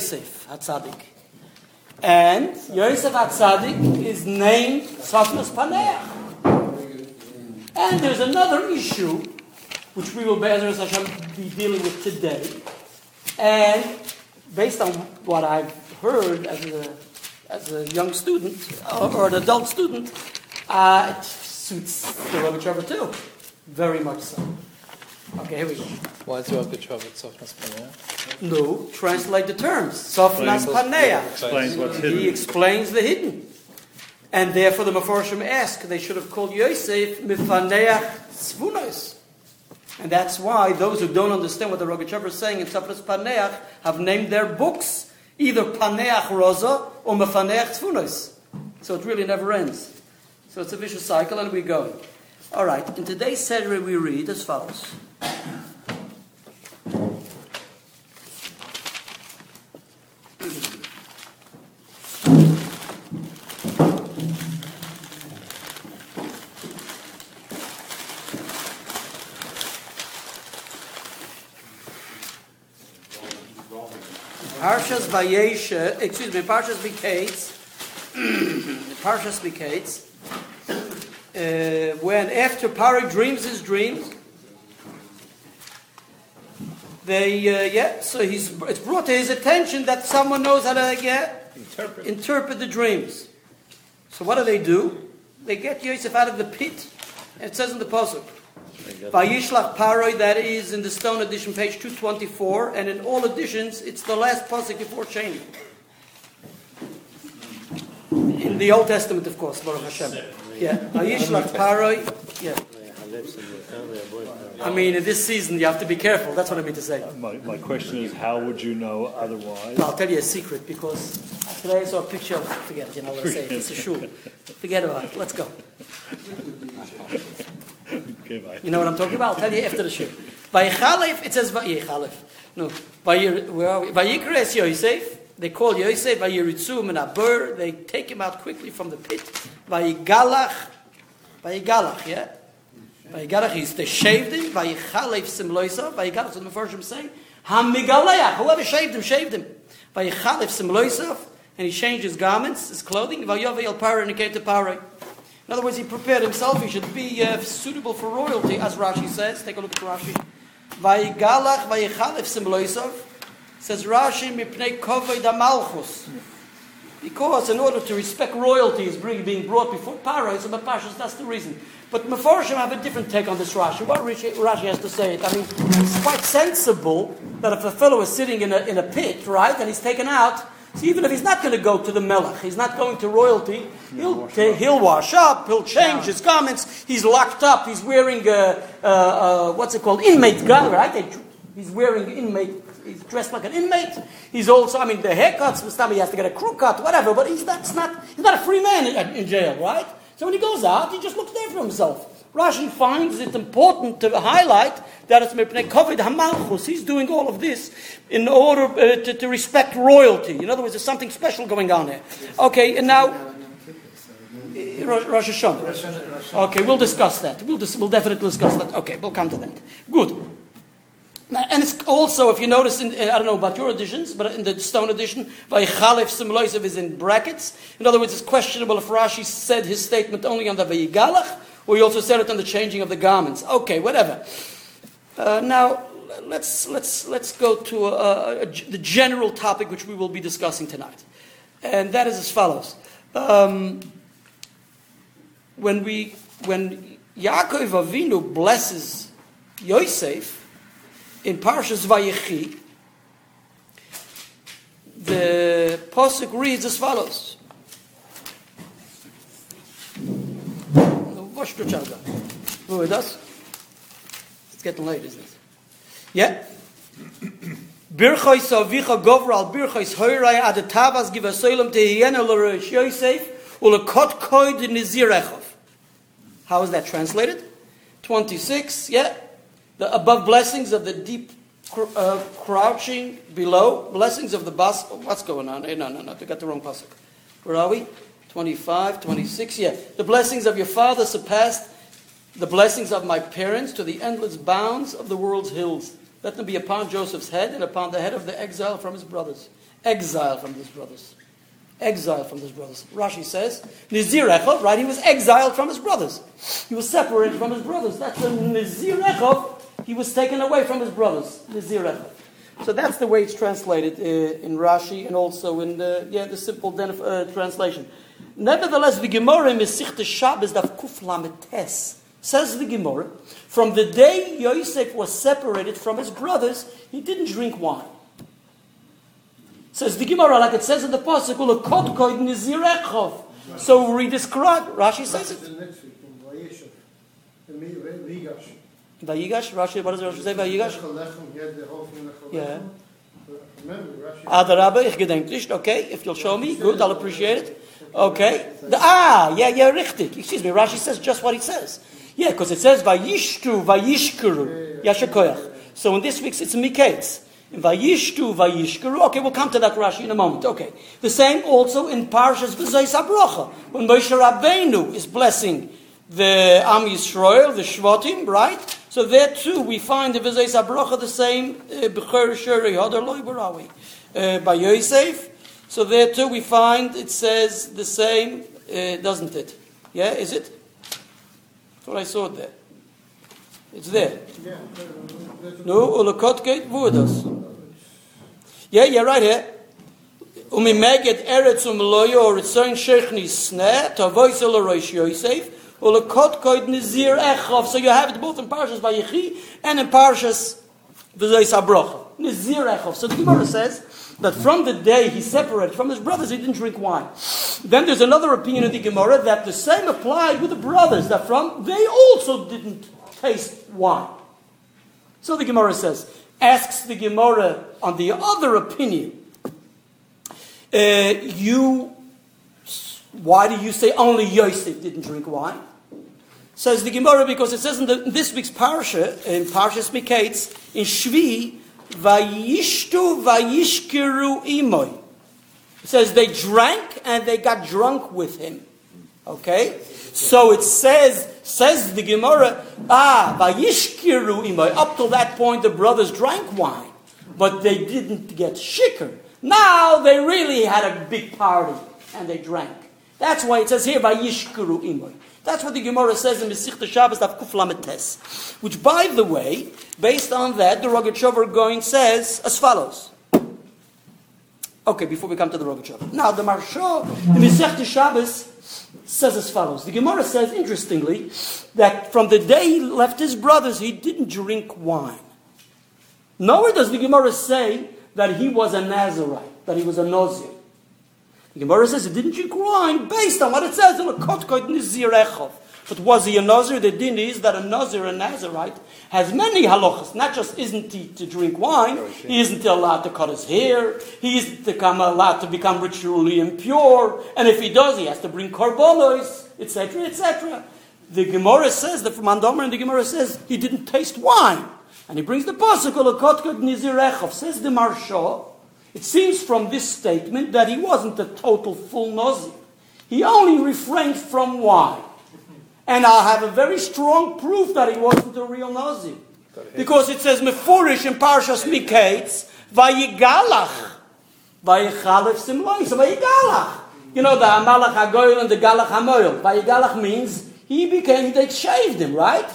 Yosef Hatzadik. And Yosef Hatzadik is named Safnas Paneach. And there's another issue which we will Hashem be dealing with today. And based on what I've heard as a, as a young student or, an adult student, uh, it suits the Rogachover too. Very much so. Okay, here we go. Why is Rogachover Sofnas Paneach? No, translate the terms. Sofnas Paneach. Explains what's He explains the hidden. And therefore the Meforshim ask, they should have called Yosef Mifaneach Tzvunos. And that's why those who don't understand what the Rogachover is saying in Sofnas Paneach have named their books either Paneach Rosa or Mifaneach Tzvunos. So it really never ends. So it's a vicious cycle and we're going. All right, in today's Seder we read as follows. Parshas Vayesha, excuse me, Parshas Bekates, Parshas Bekates, uh, when after Pari dreams his dreams, they, uh, yeah, so he's, it's brought to his attention that someone knows how to, yeah, Interpret. interpret the dreams. So what do they do? They get Yosef out of the pit. It says in the Pasuk, Vayishlach Paroi, that is in the Stone edition, page 224, and in all editions, it's the last Pasuk before changing. In the Old Testament, of course, Baruch Hashem. Yeah, Vayishlach Paroi, yeah. I mean, in this season, you have to be careful. That's what I mean to say. Uh, my, my question is, how would you know otherwise? I'll tell you a secret because today I saw a picture of forget it, you know what I'm saying. It's a shoe. Forget about it. Let's go. Okay, bye. You know what I'm talking about? I'll tell you after the shul. Vayichalef, it says Vayichalef. No. Vayir, where are we? Vayikres Yosef. They call Yosef Vayiritzu min abur. They take him out quickly from the pit. Vayigalach. Vayigalach, yeah? Vayigalach, he's, they shaved him. Vayichalef simloisa. Vayigalach, so the Mepharshim say, Hamigaleach. Whoever shaved him, shaved him. Vayichalef simloisa. And he changed his garments, his clothing. Vayove el para, and he came to Parai. In other words, he prepared himself. He should be uh, suitable for royalty, as Rashi says. Take a look at Rashi. Vayigalach vayichalef simloisov. Says Rashi, mipnei kovei da malchus. Because in order to respect royalty is being being brought before Paro, so Mepashas, that's the reason. But Meforshim have a different take on this Rashi. What Rashi, Rashi has to say it. I mean, it's quite sensible that if a fellow is sitting in a, in a pit, right, and he's taken out, so even if he's not going to go to the Melech, he's not going to royalty, he'll, ta- he'll wash up, he'll change his garments, he's locked up, he's wearing, a, a, a, what's it called, inmate garb, right? He's wearing inmate, he's dressed like an inmate. He's also, I mean, the haircuts, he has to get a crew cut, whatever, but he's, that's not, he's not a free man in, in jail, right? So when he goes out, he just looks there for himself. Rashi finds it important to highlight that it's Mepnei Kovid Hamalchus. He's doing all of this in order uh, to, to respect royalty. In other words, there's something special going on there. Okay, and now Rosh Hashanah. Okay, we'll discuss that. We'll, dis- we'll definitely discuss that. Okay, we'll come to that. Good. And it's also, if you notice, in, I don't know about your editions, but in the Stone edition, Vayichalef Simloisev is in brackets. In other words, it's questionable if Rashi said his statement only on the Vayigalach, or he also said it on the changing of the garments. Okay, whatever. Uh, now, let's, let's, let's go to the general topic which we will be discussing tonight. And that is as follows. Um, when, we, when Yaakov Avinu blesses Yosef, in Parshas Vayechi, the posuk reads as follows. Wash Who with us? It's getting late, isn't it? Yeah. Birchois avicha birchois hoirai ad tavas give a soilem tehiyena l'rosh Yosef ulakot koid nizirechov. How is that translated? 26, yeah. The above blessings of the deep cr- uh, crouching below, blessings of the bus. What's going on? Eh, no, no, no, they got the wrong pasuk. Where are we? 25, 26, yeah. The blessings of your father surpassed the blessings of my parents to the endless bounds of the world's hills. Let them be upon Joseph's head and upon the head of the exile from his brothers. Exile from his brothers. Exiled from his brothers. Rashi says, Nizir Echov, right? He was exiled from his brothers. He was separated from his brothers. That's a Nizir Echov. He was taken away from his brothers. Nizir Echov. So that's the way it's translated uh, in Rashi and also in the yeah the simple den- uh, translation. Nevertheless, the Gemara in Mesichte Shabbos Daf Kuf Lamed says the Gemara, from the day Yosef was separated from his brothers, he didn't drink wine. Says the Gemara, like it says in the pasuk, "Ulakot koid nizir echov." So we describe. Rashi says it. Vayigash. Rashi. What does Rashi say? Vayigash. Yeah. Adarabba, ich gedenk nicht. Okay, if you'll show me, good, I'll appreciate it. Okay. The, ah, yeah, yeah, richtig. Excuse me, Rashi says just what he says. Yeah, because it says Vayishtu, Vayishkuru, Yashakoyach. So in this week's, it's Miketz. Vayishtu, Vayishkuru. Okay, we'll come to that Rashi in a moment. Okay. The same also in Parshas V'zayis Abrocha, when Moshe Rabbeinu is blessing the Am Yisrael, the Shvatim, right? So there too we find the V'zayis Abrocha the same, uh, Loi Barawi, uh, by Yosef. So there too we find it says the same, uh, doesn't it? Yeah, is it? That's what I saw there. It's there. Yeah, No, ulakot gate vudas. Yeah, yeah, right here. Umi meged eretz um loyo or shechni sne, tavois el roish Yosef, nizir echov. So you have it both in Parshas Vayechi and in Parshas V'zois Abrocha. Nizir echov. So the Gemara says that from the day he separated from his brothers, he didn't drink wine. Then there's another opinion in the Gemara that the same applied with the brothers, that from they also didn't taste wine. So the Gemara says, asks the Gemara on the other opinion, uh, you, why do you say only Yosef didn't drink wine? Says the Gemara because it says in, the, in this week's parsha, in Parshas Miketz, in Shvi, Vayishtu Vayishkiru Imoy. It says they drank and they got drunk with him. Okay? So it says, says the Gemara, ah, Vayishkiru Imoy. Up till that point, the brothers drank wine, but they didn't get shikker. Now they really had a big party and they drank. That's why it says here, Vayishkiru Imoy. That's what the Gemara says in Mesichta Shabbos Daf Kuf Which, by the way, based on that, the Rogachover going says as follows. Okay, before we come to the Rogachover. Now, the Marsha in Mesichta Shabbos says as follows. The Gemara says, interestingly, that from the day he left his brothers, he didn't drink wine. Nowhere does the Gemara say that he was a Nazarite, that he was a Nazir. The Gemara says didn't drink wine based on what it says in a Kotkot Nizir Echov. But was he a Nazir? The din is that a Nazir, a Nazarite, has many halachas. Not just isn't he to drink wine, he isn't allowed to cut his hair, he isn't to come, allowed to become ritually impure, and if he does, he has to bring korbanos, etc., etc. The Gemara says, the Mandomer and the Gemara says, he didn't taste wine. And he brings the pasuk, Kotkot Nizir Echov, says the Marsha, it seems from this statement that he wasn't a total full Nazir. He only refrained from wine. And I have a very strong proof that he wasn't a real Nazir. Because it says, Mefurish in Parshas Miketz, Vayigalach. Vayichalef. So Vayigalach. You know, the Amalach HaGoyel and the Galach HaMoyel. Vayigalach means he became, they shaved him, right?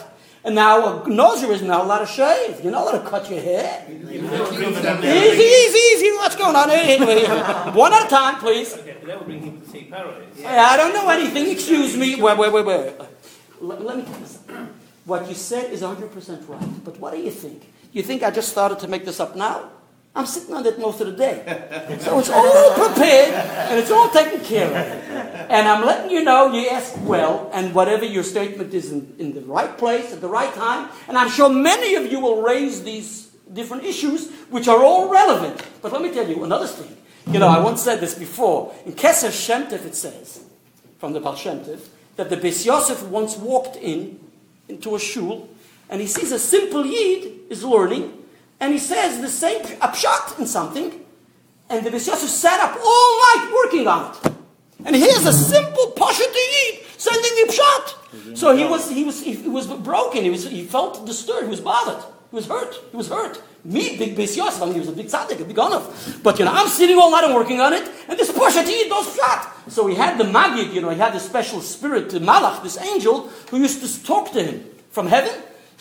And now a Nazir is not allowed to shave. You're not allowed to cut your hair. Easy, easy, easy. What's going on? One at a time, please. Okay, but that would bring people to see paradise. I don't know anything. Excuse me. Wait, wait, wait, wait. Let, let me tell you something. What you said is 100% right. But what do you think? You think I just started to make this up now? I'm sitting on it most of the day. So it's all prepared and it's all taken care of. And I'm letting you know you ask well, and whatever your statement is in, in the right place at the right time. And I'm sure many of you will raise these different issues, which are all relevant. But let me tell you another thing. You know, I once said this before. In Keser Shem it says, from the Baal Shem that the Beis Yosef once walked in, into a shul, and he sees a simple Yid is learning, and he says the same upshot in something, and the Beis sat up all night working on it. And here's a simple Pasha Yid sending the upshot. So he was, he was, he was broken, he, was, he felt disturbed, he was bothered. He was hurt. He was hurt. Me, big Beis Yosef, I mean, he was a big tzaddik, a big enough. But, you know, I'm sitting all night and working on it, and this Pasha Yid goes flat. So he had the Magid, you know, he had the special spirit, the Malach, this angel, who used to talk to him from heaven.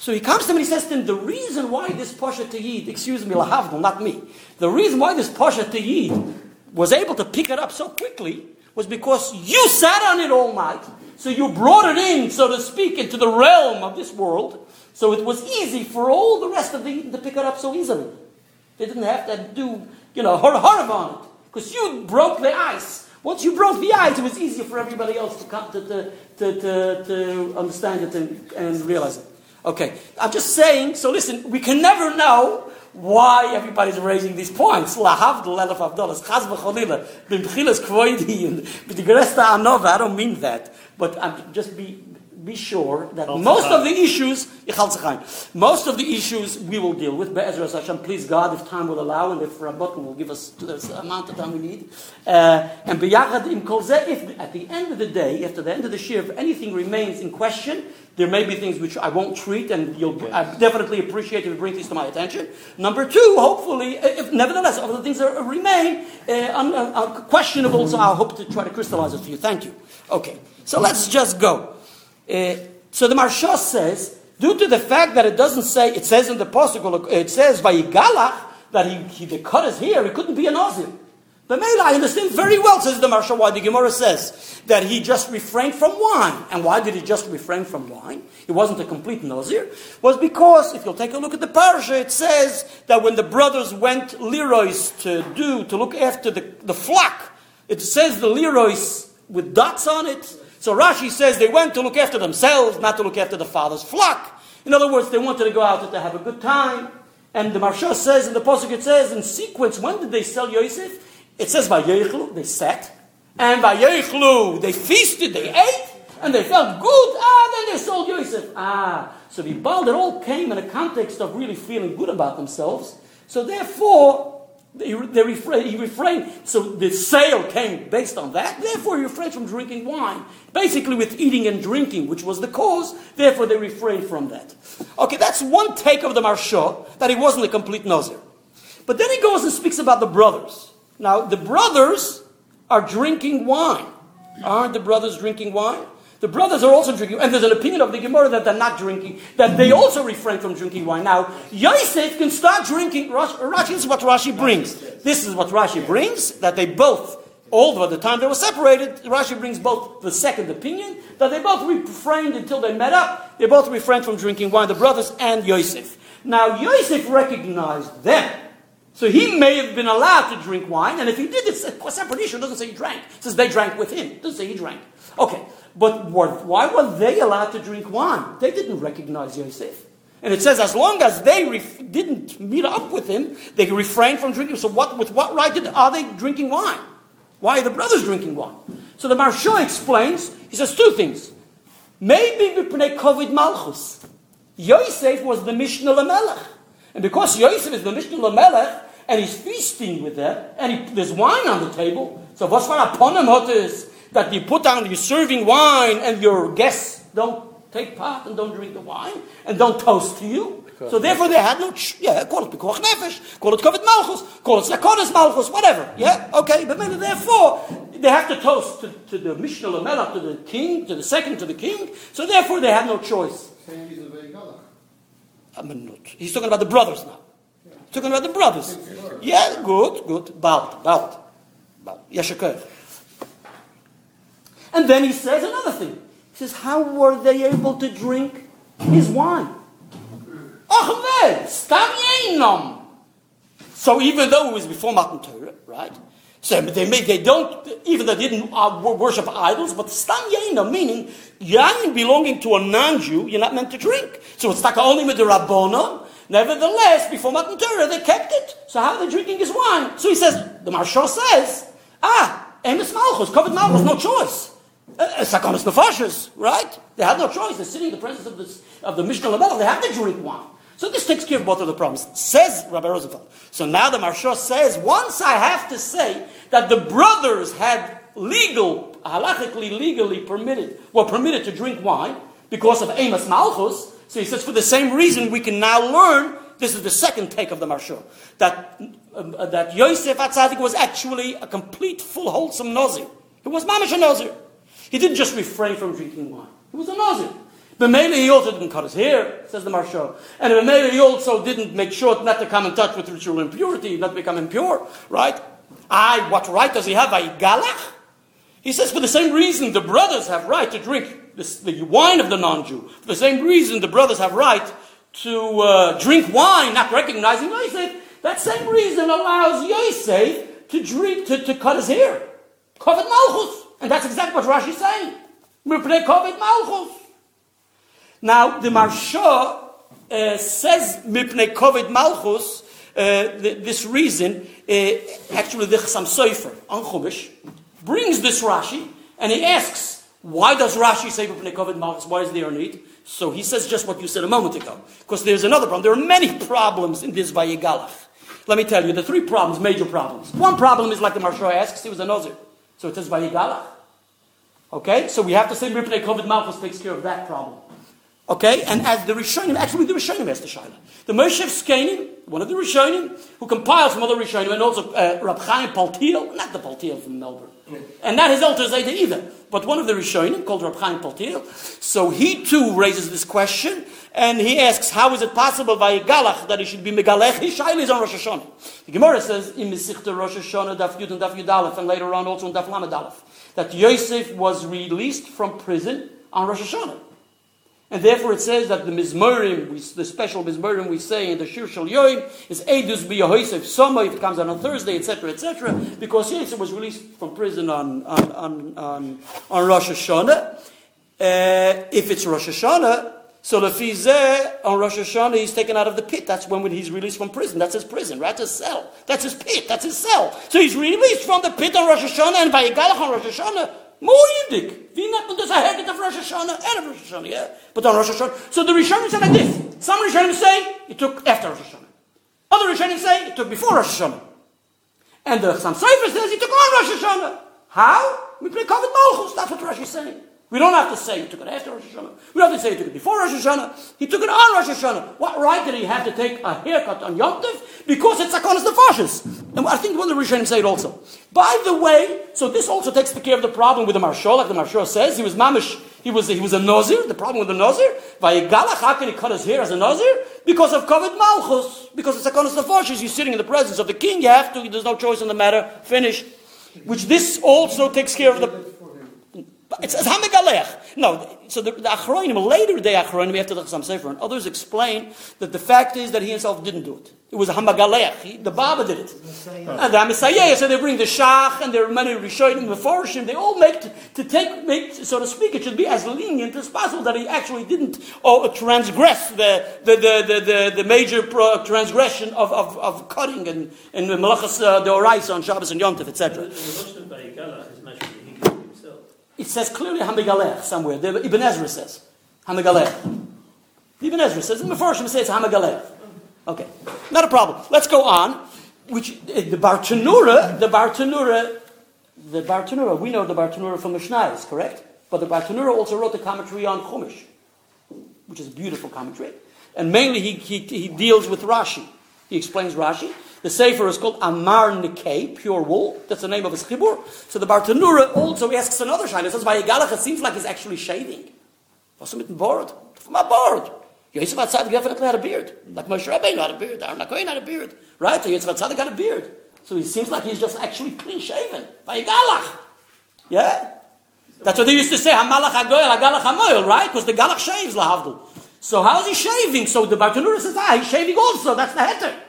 So he comes to him and he says to him, the reason why this Pasha Yid, excuse me, Lahavdil, not me, the reason why this Pasha Yid was able to pick it up so quickly was because you sat on it all night. So you brought it in, so to speak, into the realm of this world. So it was easy for all the rest of the Eden to pick it up so easily. They didn't have to do, you know, hor horror on it. Because you broke the ice. Once you broke the ice, it was easier for everybody else to come to, to, to, to, to understand it and, and realize it. Okay, I'm just saying, so listen, we can never know why everybody's raising these points. Lahavdul elef avdolas, chaz v'cholila, b'mchilas kvoidi, and b'tigresta anova, I don't mean that. But I'm just be, be sure that most of the issues, most of the issues we will deal with. Be'ezra Hashem, please God, if time will allow, and if Rabbat will give us the amount of time we need. Uh, and beyachad im kol if at the end of the day, after the end of the year, if anything remains in question, there may be things which I won't treat, and you'll I definitely appreciate if you bring these to my attention. Number two, hopefully, if nevertheless other things are, remain uh, un, uh, questionable, so I hope to try to crystallize it for you. Thank you. Okay, so let's just go. Uh, so the Marsha says, due to the fact that it doesn't say, it says in the Pasuk, it says Vayigalach, that he, he the cut his hair, he couldn't be an Nazir. But Mela, I understand very well, says the Marsha, why the Gemara says that he just refrained from wine. And why did he just refrain from wine? It wasn't a complete Nazir. Was because, if you'll take a look at the parasha, it says that when the brothers went Leroy's to do, to look after the, the flock, it says the Leroy's with dots on it. So Rashi says they went to look after themselves, not to look after the father's flock. In other words, they wanted to go out to have a good time. And the Marsha says and the Pasuk, it says in sequence, when did they sell Yosef? It says by Yechlu, they sat, and by Yechlu, they feasted, they ate, and they felt good. Ah, then they sold Yosef. Ah, so the Baal, it all came in a context of really feeling good about themselves. So therefore, they, they he refrained. So the sale came based on that. Therefore, he refrained from drinking wine. Basically, with eating and drinking, which was the cause. Therefore, they refrained from that. Okay, that's one take of the Marsha, that he wasn't a complete Nazir. But then he goes and speaks about the brothers. Now, the brothers are drinking wine. Aren't the brothers drinking wine? The brothers are also drinking, and there's an opinion of the Gemara that they're not drinking, that they also refrain from drinking wine. Now, Yosef can start drinking. Rashi, this is what Rashi brings. This is what Rashi brings, that they both, all the time they were separated, Rashi brings both the second opinion, that they both refrained until they met up. They both refrained from drinking wine, the brothers and Yosef. Now, Yosef recognized them. So he may have been allowed to drink wine, and if he did, it's a separate issue. It doesn't say he drank. It says they drank with him. It doesn't say he drank. Okay, but why were they allowed to drink wine? They didn't recognize Yosef. And it says as long as they ref- didn't meet up with him, they refrained from drinking. So what, with what right did, are they drinking wine? Why are the brothers drinking wine? So the Marsha explains, he says two things. Maybe B'pnei Kovid Malchus. Yosef was the Mishnah Lamelech. And because Yosef is the Mishnah Lamelech, and he's feasting with them, and he, there's wine on the table. So what's for upon him is that you put down, you're serving wine, and your guests don't take part and don't drink the wine, and don't toast to you. So therefore they had no, ch- yeah, call it Pikuach Nefesh, call it Kovet Malchus, call it Zakonis Malchus, whatever. Yeah, okay, but then therefore they have to toast to, to the Mishnah Lamelach, to the king, to the second, to the king, so therefore they had no choice. Same reason Vayigalach. A minute. He's talking about the brothers now. He's Talking about the brothers. Yeah, good, good. Bald, bald. Bald. Yeshakir. And then he says another thing. He says, How were they able to drink his wine? So even though it was before Matan Torah, right? So they made, they don't, even they didn't uh, worship idols, but stam yeinom, meaning yain belonging to a non-Jew, you're not meant to drink. So it's like only with the Rabbonim, Nevertheless, before Matan Torah, they kept it. So how are they drinking his wine? So he says, the Marshal says, ah, Emes Malchus, covered Malchus, no choice. Sakonis Nefashis, right? They had no choice. They're sitting in the presence of, this, of the Mishnah Label. They have to drink wine. So this takes care of both of the problems. Says Rabbi Rosenfeld. So now the Marshal says, once I have to say that the brothers had legal, halachically, legally permitted, were permitted to drink wine because of Amos Malchus, So he says, for the same reason, we can now learn. This is the second take of the Marsha that um, uh, that Yosef Atzadik was actually a complete, full, wholesome Nazir. He was mamish a Nazir. He didn't just refrain from drinking wine. He was a Nazir. B'meila he also didn't cut his hair, says the Marshal. And B'meila he also didn't make sure not to come in touch with ritual impurity, not become impure, right? I, what right does he have? I galach? He says for the same reason the brothers have right to drink this, the wine of the non-Jew. For the same reason the brothers have right to uh, drink wine, not recognizing Yosef. That same reason allows Yosef to drink, to, to cut his hair. Kovet Malchus. And that's exactly what Rashi is saying. Mipnei Kovet Malchus. Now, the Marsha uh, says Mipnei Kovet Malchus, uh, th- this reason, uh, actually the Chassam Sofer on Chumash, brings this Rashi, and he asks, why does Rashi say Mipnei Kovet Malchus? Why is there a need? So he says just what you said a moment ago. Because there's another problem. There are many problems in this Vayigalach. Let me tell you, the three problems, major problems. One problem is like the Marsha asks, he was a Nazir. So it says Vayigalach. Okay? So we have to say Mipnei Kovet Malchus takes care of that problem. Okay, and as the Rishonim, actually the Rishonim asked the Shaila. The Moshe Skenim, one of the Rishonim, who compiled some other Rishonim, and also uh, Rab Chaim Paltiel, not the Paltiel from Melbourne, and not his Alter Zayda either, but one of the Rishonim called Rab Chaim Paltiel. So he too raises this question, and he asks, how is it possible by Galach that he should be Megalech? His Shaila is on Rosh Hashanah. The Gemara says, in Mesichta Rosh Hashanah, Daf Yud and Daf Yud Aleph, and later on also in Daf Lamed Aleph, that Yosef was released from prison on Rosh Hashanah. And therefore it says that the Mizmorim, the special Mizmorim we say in the Shir Shal Yoim, is Eidus B'Yehoisef Soma, if it comes out on Thursday, etc., etc., because Yosef was released from prison on, on, on, on, on Rosh Hashanah. Uh, if it's Rosh Hashanah, so Lefizeh, on Rosh Hashanah, he's taken out of the pit. That's when he's released from prison. That's his prison, right? That's his cell. That's his pit. That's his cell. So he's released from the pit on Rosh Hashanah, and by Yigalach on Rosh Hashanah, Wie nennt man das a Hegget of Rosh Hashanah? Erev Rosh Hashanah, yeah? But on Rosh Hashanah. So the Rishonim say like this. Some Rishonim say it took after Rosh Hashanah. Other Rishonim say it took before Rosh Hashanah. And the Chassam Sofer says it took on Rosh Hashanah. How? We play Kovet Malchus. That's what Rashi is saying. We don't have to say he took it after Rosh Hashanah. We don't have to say he took it before Rosh Hashanah. He took it on Rosh Hashanah. What right did he have to take a haircut on Yom Tov? Because it's Sakonis the Fashes. And I think one of the Rishonim say it also. By the way, so this also takes care of the problem with the Marshal, like the Marshal says. He was mamish, he was, he was a Nazir, the problem with the Nazir. Vayigalach, how can he cut his hair as a Nazir? Because of Kovet Malchus. Because it's Sakonis the Fashes. He's sitting in the presence of the king. You have to, there's no choice in the matter. Finish. Which this also takes care of the it's, it's Hamigalech. No, so the, the Achronim, later day Achronim, after the Chassam Sofer, and others explain that the fact is that he himself didn't do it. It was a Hamagalech. He, the Baba did it. And the Messiah, so they bring the Shach, and there are many Rishonim, the Forshim, they all make, to, to take, make, so to speak, it should be as lenient as possible that he actually didn't oh, transgress the, the, the, the, the, the major pro- transgression of, of, of cutting and, and Malachas uh, the Orais on Shabbos and Yom Tov, etc. It says clearly Hamigalech somewhere. The Ibn Ezra says Hamigalech. Ibn Ezra says in the first it says Hamigalech. Okay, not a problem. Let's go on. Which eh, the Bartanura, the Bartanura, the Bartanura. We know the Bartanura from Mishnayos, correct? But the Bartanura also wrote the commentary on Chumash, which is a beautiful commentary, and mainly he, he, he deals with Rashi. He explains Rashi. The Sefer is called Amar Nikei, pure wool. That's the name of his chibur. So the Bartanura also asks another shayla. He says, by Yigalach, it seems like he's actually shaving. Was mit dem Bord? From a board. Yosef HaTzadik definitely had a beard. Like Moshe Rabbeinu had a beard. Aaron HaKohen had a beard. Right? So Yosef HaTzadik had a beard. So it seems like he's just actually clean shaven. By Yigalach. Yeah? That's what they used to say, Hamalach HaGoyel, HaGalach HaMoyel, right? Because the Galach shaves, Lahavdul. So how is he shaving? So the Bartanura says, ah, he's shaving also. That's the heter.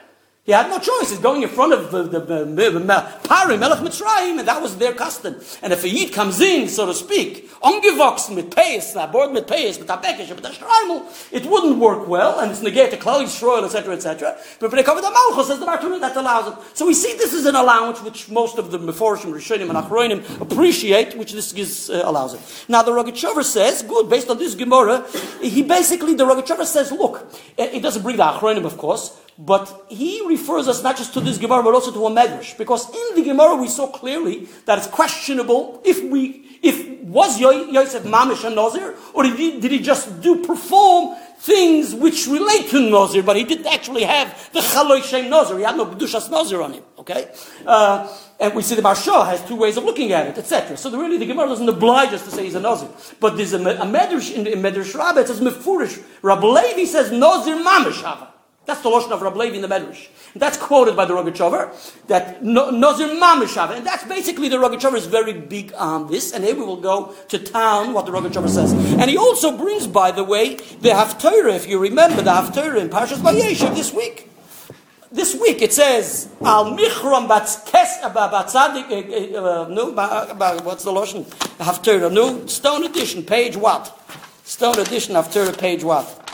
He had no choice. He's going in front of the, the, the, the Pari, Melech Mitzrayim, and that was their custom. And if a Yid comes in, so to speak, ungewachsen mit Peis, board mit Peis, mit Abekish, mit Ashraimel, it wouldn't work well, and it's negate the Klal etc., etc. But when they cover the Malchus, says the Bartuna, that allows it. So we see this is an allowance which most of the Meforshim, Rishonim, and Achroinim appreciate, which this gives, uh, allows it. Now the Rogachover says, good, based on this Gemara, he basically, the Rogachover says, look, it doesn't bring the Achroinim, of course, but he refers us not just to this Gemara, but also to a Medrash. Because in the Gemara we saw clearly that it's questionable if we, if was Yosef Mamish a Nazir, or did he, did he just do perform things which relate to Nazir, but he didn't actually have the Chaloy Shem Nazir. He had no Kedushas Nazir on him. Okay, uh, and we see the Marsha has two ways of looking at it, etc. So the, really, the Gemara doesn't oblige us to say he's a Nazir, but there's a, a Medrash in, in Medrash Rabbah. It says Mefurish. Rabbi Levi says Nazir Mamish Hava. That's the Lashon of Rabbi Levi in the Medrash. That's quoted by the Rogachover, that no- Nazir Mamishava. And that's basically the Rogachover is very big on this. And here we will go to town what the Rogachover says. And he also brings, by the way, the Haftarah, if you remember the Haftarah in Parshas Vayeshev this week. This week it says, Al Michram Batskes Batzadik, uh, uh, no, ba- ba- what's the Lashon? Haftarah, no, Stone Edition, page what? Stone Edition, Haftarah, page what?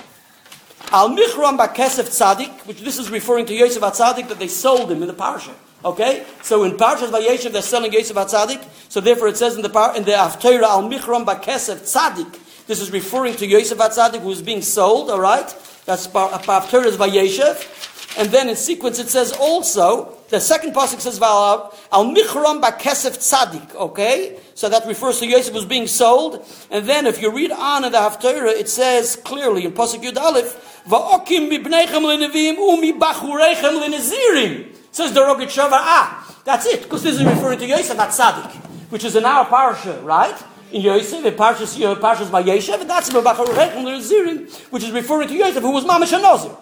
Al Michram Bakesef Tzadik, which this is referring to Yosef Atzadik that they sold him in the parsha. Okay, so in Parshas Vayeshev they're selling Yosef Atzadik. So therefore it says in the par- in the Haftarah Al Michram Bakesef Tzadik. This is referring to Yosef Atzadik who is being sold. All right, that's Haftarah's Vayeshev. And then in sequence it says also the second pasuk says Al Al Michram Bakesef Tzadik. Okay, so that refers to Yosef who's being sold. And then if you read on in the Haftarah, it says clearly in pasuk Yud Aleph. Va'okim mibneichem lenevim umi bachureichem lenezirim. Says the Rogatchover, ah, that's it, because this is referring to Yosef at Tzaddik, which is in our parsha, right? In Yosef, in Parshas, uh, Parshas Vayeshev, and that's bachureichem lenezirim, which is referring to Yosef, who was Mamash Nazir.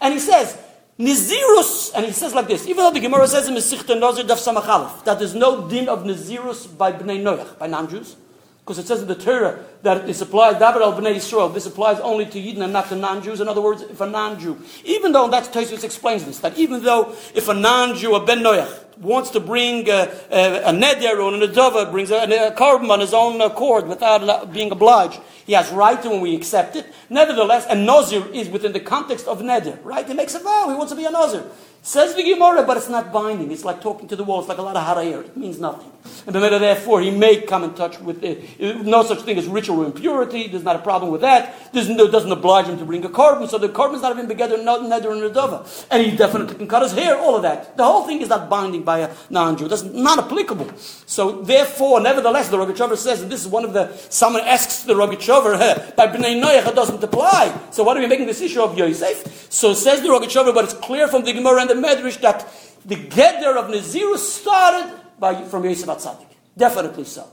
And he says, Nizirus, and he says like this, even though the Gemara says in Mesichta Nazir Daf Samachalef, that there's no din of Nizirus by Bnei Noach, by non-Jews, because it says in the Torah that this applies, David al Bnei Yisrael, this applies only to Yidden and not to non-Jews. In other words, if a non-Jew, even though, that's Tosfos explains this, that even though if a non-Jew, a Ben Noach, wants to bring a, a, a neder or an adova, brings a, a carbon on his own accord without being obliged, he has right to when we accept it. Nevertheless, a Nazir is within the context of neder, right? He makes a vow, oh, he wants to be a Nazir. Says the Gemara, but it's not binding. It's like talking to the wall. It's like a lot of hot. It means nothing. And Bemeda, therefore, he may come in touch with it. No such thing as ritual impurity. There's not a problem with that. There's no, doesn't oblige him to bring a carbon. So the carbon's not even together, not nether and adova. And he definitely can cut his hair, all of that. The whole thing is not binding by a non-Jew. That's not applicable. So therefore, nevertheless, the Rogachover says, and this is one of the, someone asks the Rogachover, hey, by Bnei Noach it doesn't apply. So what are we making this issue of Yosef? So says the Rogachover, but it's clear from the Gemara and the Medrash that the Geder of Nazirus started by, from Yosef Atzadik. Definitely so.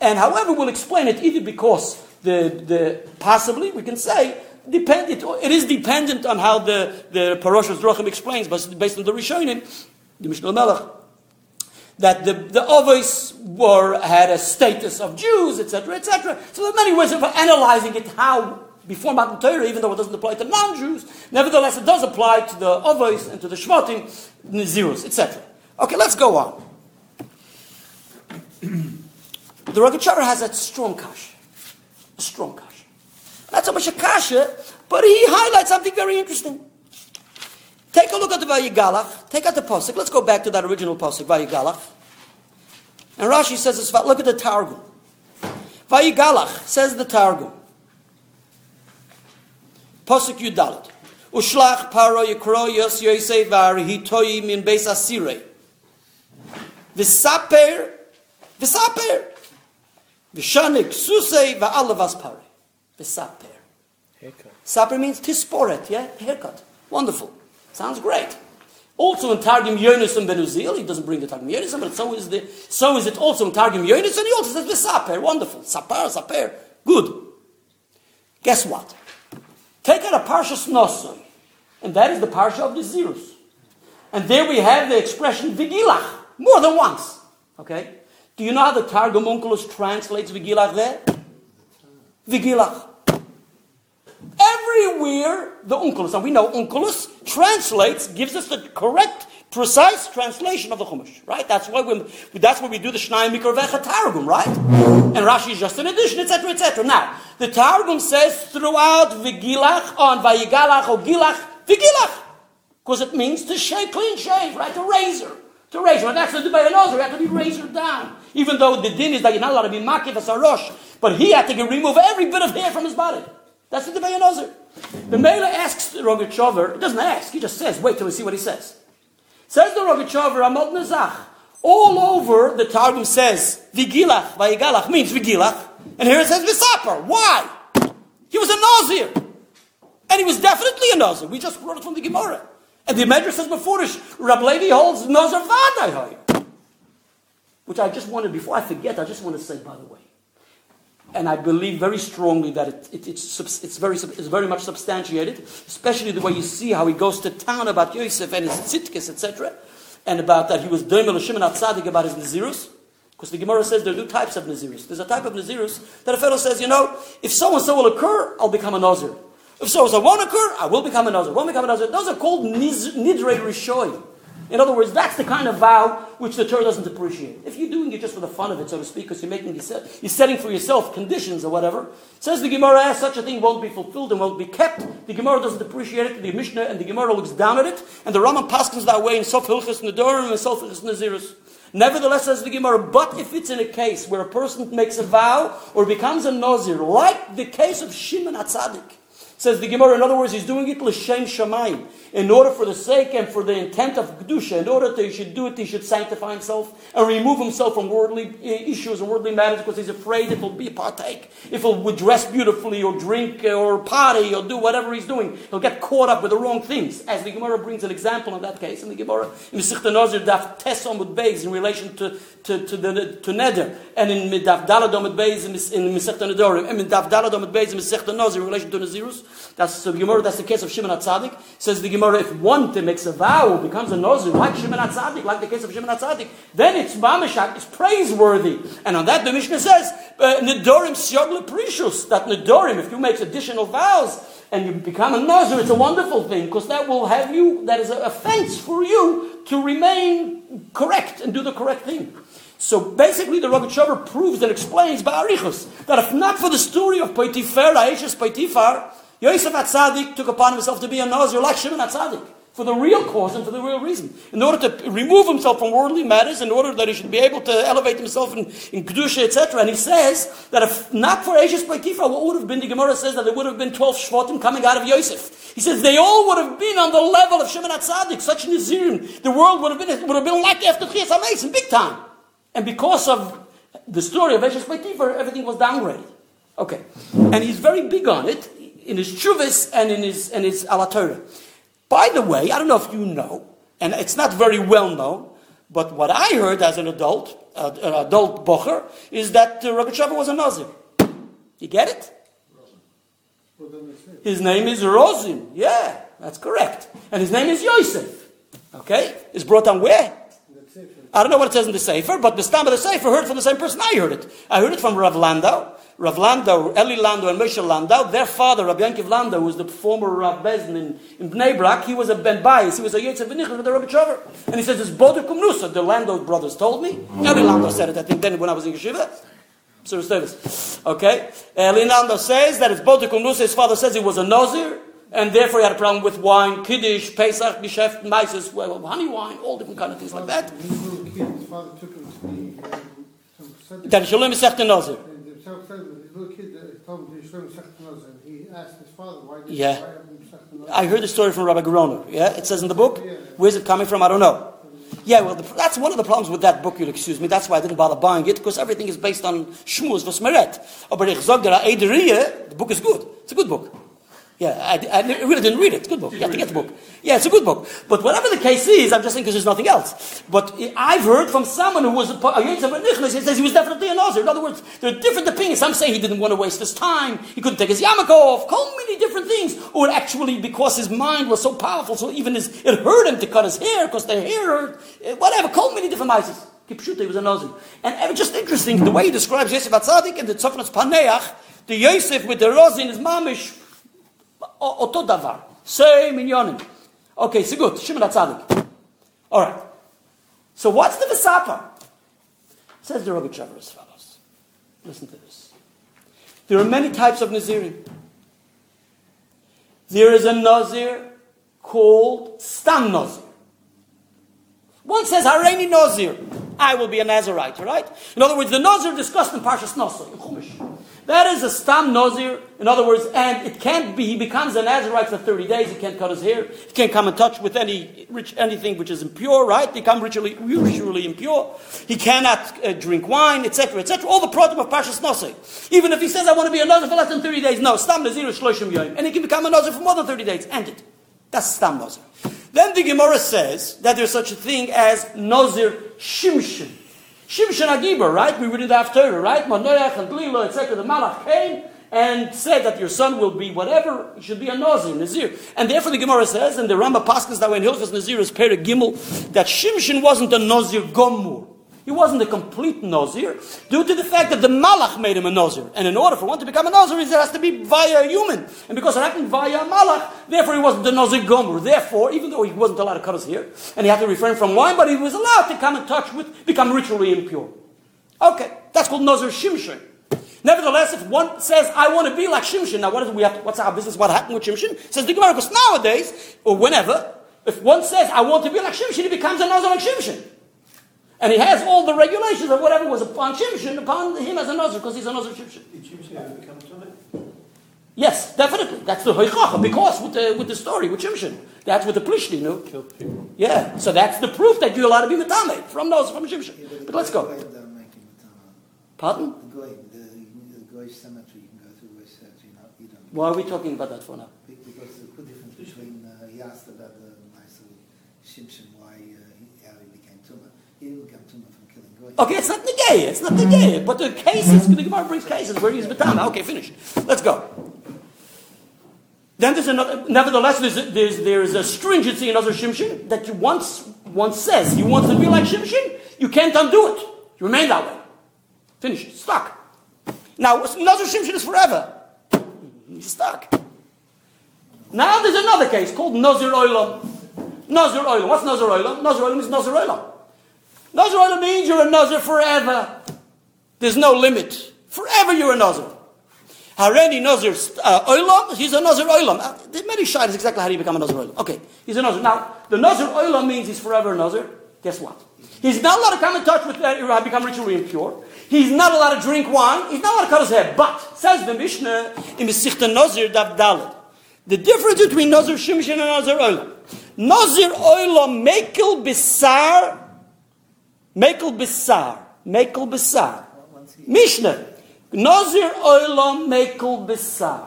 And however, we'll explain it either because the, the possibly we can say depend, it, it is dependent on how the, the Parashas Drachim explains, but based on the Rishonim, the Mishnah Melech, that the, the Ovis were, had a status of Jews, etc., etc. So there are many ways of analyzing it, how before Matan Torah, even though it doesn't apply to non-Jews, nevertheless it does apply to the Ovis and to the Shmotim, Nazirus, etc. Okay, let's go on. the Rogachover has a strong kasha. A strong kasha. Not so much a kasha, but he highlights something very interesting. Take a look at the Vayigalach. Take out the Pasuk. Let's go back to that original Pasuk, Vayigalach. And Rashi says this, look at the Targum. Vayigalach, says the Targum. Pasuk Yudalit. Ushlach paro yikro yos yosei varhitoi min beis asirei. V'saper, v'saper. V'shanik susei va'alavas pare. V'saper. Haircut. Saper means tisporet, yeah? Haircut. Wonderful. Sounds great. Also in Targum Yonis and Benuzil, he doesn't bring the Targum Yonis, but so is, the, so is it also in Targum Yonis, and he also says V'saper. Wonderful. Sapar, saper. Good. Guess what? Take out a Parshas Nosoi, and that is the Parsha of the Zirus. And there we have the expression Vigilach, more than once. Okay? Do you know how the Targum Onkelos translates Vigilach there? Vigilach. Everywhere the Onkelos, and we know Onkelos translates, gives us the correct, precise translation of the Chumash, right? That's why we, that's why we do the Shnai Mikrovecha Targum, right? And Rashi is just an addition, etc., etc. Now, the Targum says throughout Vigilach on Vayigalach or Gilach, Vigilach, because it means to shave, clean shave, right? To razor. To razor. And that's the by a nose, you have to be razored down. Even though the din is that you're not allowed to be makif as a rosh, but he had to remove every bit of hair from his body. That's the Debay Nozer. The Mela asks the Rogachover, it doesn't ask, he just says, wait till we see what he says. Says the Rogachover, Amod Nazach, all over the Targum says, Vigilach, Vayigalach means Vigilach. And here it says Visaper. Why? He was a Nazir. And he was definitely a Nazir. We just wrote it from the Gemara. And the Medrash says before Rab Levi holds Nazir Vadai Which I just wanted, before I forget, I just want to say, by the way. And I believe very strongly that it, it, it's, it's, very, it's very much substantiated, especially the way you see how he goes to town about Yosef and his tzitkas, etc., and about that he was doing Shimon Atzadik about his Nazirus. Because the Gemara says there are two types of Nazirus. There's a type of Nazirus that a fellow says, you know, if so and so will occur, I'll become a Nazir. If so and so won't occur, I will become a Nazir. Won't become a Nazir. Those are called Nidre Rishoy. In other words, that's the kind of vow which the Torah doesn't appreciate. If you're doing it just for the fun of it, so to speak, because you're making you're setting for yourself conditions or whatever, says the Gemara, as such a thing won't be fulfilled and won't be kept. The Gemara doesn't appreciate it. The Mishnah and the Gemara looks down at it, and the Rambam paskins that way in Sof Hilchas Nedorim and Sof Hilchas Nazirus. Nevertheless, says the Gemara, but if it's in a case where a person makes a vow or becomes a Nazir, like the case of Shimon Atzadik, Says the Gemara, in other words, he's doing it l'shem shamayim. In order for the sake and for the intent of Kedusha, in order that he should do it, he should sanctify himself and remove himself from worldly eh, issues and worldly matters because he's afraid it will be a partake. If he'll dress beautifully or drink eh, or party or do whatever he's doing, he'll get caught up with the wrong things. As the Gemara brings an example in that case, in the Gemara, in the Sichta Nazir, Daf Tesom with Beis in relation to, to, to, the, to Neder, and in Daf Daladom with Beis in, Masechta Nedorim, and in Daf Daladom with Beis in Masechta Nazir in relation to Nazirus, that's the Gemara. That's the case of Shimon Atzadik. Says the Gemara, if one makes a vow becomes a nozir like Shimon Atzadik, like the case of Shimon Atzadik, then it's mamashak, it's praiseworthy. And on that, the Mishnah says, uh, nedorim syogle precious. That nedorim, if you make additional vows and you become a nozir, it's a wonderful thing because that will have you. That is an offense for you to remain correct and do the correct thing. So basically, the Rogatchover proves and explains Ba'arichus that if not for the story of Poitifar, Aishas Poitifar, Yosef Atzadik took upon himself to be a Nazir like Shimon Atzadik for the real cause and for the real reason. In order to remove himself from worldly matters, in order that he should be able to elevate himself in, in Kedusha, etc. And he says that if not for Ashes Potiphar, what would have been, the Gemara says that there would have been 12 Shvatim coming out of Yosef. He says they all would have been on the level of Shimon Atzadik, such an Nazirim. The world would have been, would have been like after Chias HaMeis, big time. And because of the story of Ashes Potiphar, everything was downgraded. Okay. And he's very big on it in his Chuvis and in his, and his Alatorah. By the way, I don't know if you know, and it's not very well known, but what I heard as an adult, uh, an adult bocher, is that uh, Rogatchover was a Nazir. You get it? His name is Rosin. Yeah, that's correct. And his name is Yosef. Okay? It's brought down where? I don't know what it says in the Sefer, but the Stam of the Sefer heard from the same person I heard it. I heard it from Rav Landau. Rav Landau, Eli Landau, and Moshe Landau, their father, Rabbi Yankiv Landau, who was the former Rav Bezin in, in Bnei Brak, he was a Ben Bayis, he was a Yitzhak Benichel with the Rogachover. And he says, it's Bodur Kumnusa, the Landau brothers told me. Eli Landau said it, I think, then when I was in Yeshiva. Service Okay? Eli Landau says that it's Bodur Kumnusa, his father says he was a Nazir, and therefore he had a problem with wine, Kiddush, Pesach, Geschäft, Meises, well, honey wine, all different kind of things like that. His father took him to the... Um, that Shalom is Sechte Nazir. Himself said that his little kid told him to Yisrael Masechet and he asked his father why did Yeah. why haven't you Masechet I heard the story from Rabbi Gerono. Yeah, it says in the book. Where's it coming from? I don't know. Yeah, well, the, that's one of the problems with that book. You'll excuse me. That's why I didn't bother buying it because everything is based on Shmuz. Oh, but ich sag der the book is good. It's a good book. Yeah, I, I really didn't read it. Good book. You have to get the book. Yeah, it's a good book. But whatever the case is, I'm just saying because there's nothing else. But I've heard from someone who was a he says he was definitely a Nazir. In other words, there are different opinions. Some say he didn't want to waste his time. He couldn't take his yarmulke off. So many different things. Or actually because his mind was so powerful, so even his, it hurt him to cut his hair because the hair hurt. Eh, whatever. So many different mices. Kipshuta, he was a Nazir. And just interesting the way he describes Yosef Atzadik and the Tzofnas Paneach, the Yosef with the Rozin is mamish אותו דבר, same עניונים. אוקיי, זה גוד, שמעון הצדיק. Alright. So what's the Vesapa? Says the Rogachover as follows. Listen to this. There are many types of Nazirim. There is a Nazir called Stam Nazir. One says, Hareini Nazir. I will be a Nazirite, right? In other words, the Nazir discussed in Parshas Nasr, in Chumash. That is a stam nazir. In other words, and it can't be. He becomes a Nazarite for thirty days. He can't cut his hair. He can't come in touch with any rich, anything which is impure. Right? Become ritually, ritually impure. He cannot uh, drink wine, etc., etc. All the product of Pashas Nasi. Even if he says, "I want to be a nazir for less than thirty days," no, stam nazir shloshim yom, and he can become a nazir for more than thirty days. End it. That's stam nazir. Then the Gemara says that there's such a thing as nazir shimshin. Shimshon Agibor, right? We read it after, right? Manoach and Lila, etc. The Malach came and said that your son will be whatever, he should be a Nazir, Nazir. And therefore the Gemara says, and the Rambam Paskas that when Hilchas Nazir is Peri Gimel, that Shimshon wasn't a Nazir Gomur. He wasn't a complete Nazir due to the fact that the Malach made him a Nazir. And in order for one to become a Nazir, it has to be via a human. And because it happened via a Malach, therefore he wasn't a Nazir Gomer. Therefore, even though he wasn't allowed to cut his hair, and he had to refrain from wine, but he was allowed to come in touch with, become ritually impure. Okay, that's called Nazir Shimshon. Nevertheless, if one says, I want to be like Shimshon, now what is we have to, what's our business? What happened with Shimshon? Says the Gemara, because nowadays, or whenever, if one says, I want to be like Shimshon, he becomes a Nazir like Shimshon. And he has all the regulations of whatever was upon Shimshon, upon him as a Nazir, because he's a Nazir Shimshon. Did Shimshon ever become Tumah? Yes, definitely. That's the Hoichacha, because with the, with the story, with Shimshon. That's with the Plishti, no? Killed people. Yeah, so that's the proof that you're allowed to be Metame from those, from Shimshon. Yeah, But let's go. The goy don't make him a Tama. Pardon? The goy, the, the goy cemetery, you can go through West Cemetery, not, you don't. Why are we talking about that for now? Because there's a difference between, uh, he asked about the nice little Shimshon, why, uh, he, how he became Tuma. He didn't become Tuma from killing goy. Okay, it's not negay, it's not negay. But the cases, the Gemara brings cases where he's Metame. Okay, finish. Let's go. Then there's another, nevertheless, there's a, there's, there's a stringency in other Shimshon that you once, one says you want to be like Shimshon, you can't undo it. You remain that way. Finish it. Stuck. Now, another Shimshon is forever. He's stuck. Now there's another case called Nazir Olam. Nazir Olam. What's Nazir Olam? Nazir Olam is Nazir Olam. Olam means you're a Nazir forever. There's no limit. Forever you're a Nazir. Hareni Nazir uh, he's a Nazir Olam. Uh, there many shites exactly how you become a Nazir Olam. Okay, he's a Nazir. Now, the Nazir Olam means he's forever a Nazir. Guess what? He's not allowed to come in touch with that, uh, become ritually impure. He's not allowed to drink wine. He's not allowed to cut his hair. But, says the Mishnah in Mesichta Nazir Dav the difference between Nazir Shimshon and Nazir Olam. Nazir Olam Mekel Bisar, Mekel Bisar, Mekel he, Mishnah. Nazir Olam Mekel Bisar.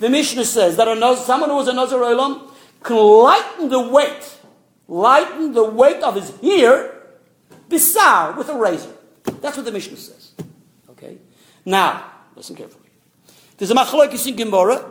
The Mishnah says that a someone who is a Nazir Olam can lighten the weight, lighten the weight of his hair, Bisar, with a razor. That's what the Mishnah says. Okay? Now, listen carefully. There's a machlokes in Gemara.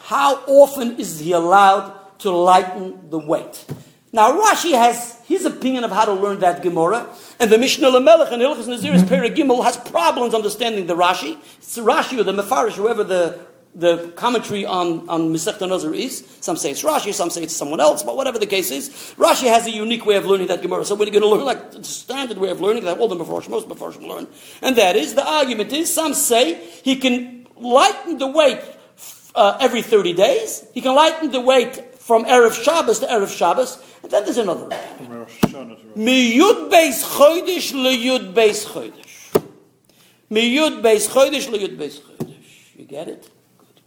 How often is he allowed to lighten the weight? Now Rashi has his opinion of how to learn that Gemara, and the Mishnah Lamelech and Hilchas Naziris Perigimel has problems understanding the Rashi. It's the Rashi or the Mefarish, whoever the, the commentary on, on Masechta Nazir is. Some say it's Rashi, some say it's someone else, but whatever the case is, Rashi has a unique way of learning that Gemara. So we're going to learn like the standard way of learning that all the Mefarish, most Mefarish learn, and that is the argument is some say he can lighten the weight uh, every 30 days. He can lighten the weight from Erev Shabbos to Erev Shabbos. And then there's another Rosh Miyud beis chodesh leyud beis chodesh. Miyud beis chodesh leyud beis chodesh. You get it? Good.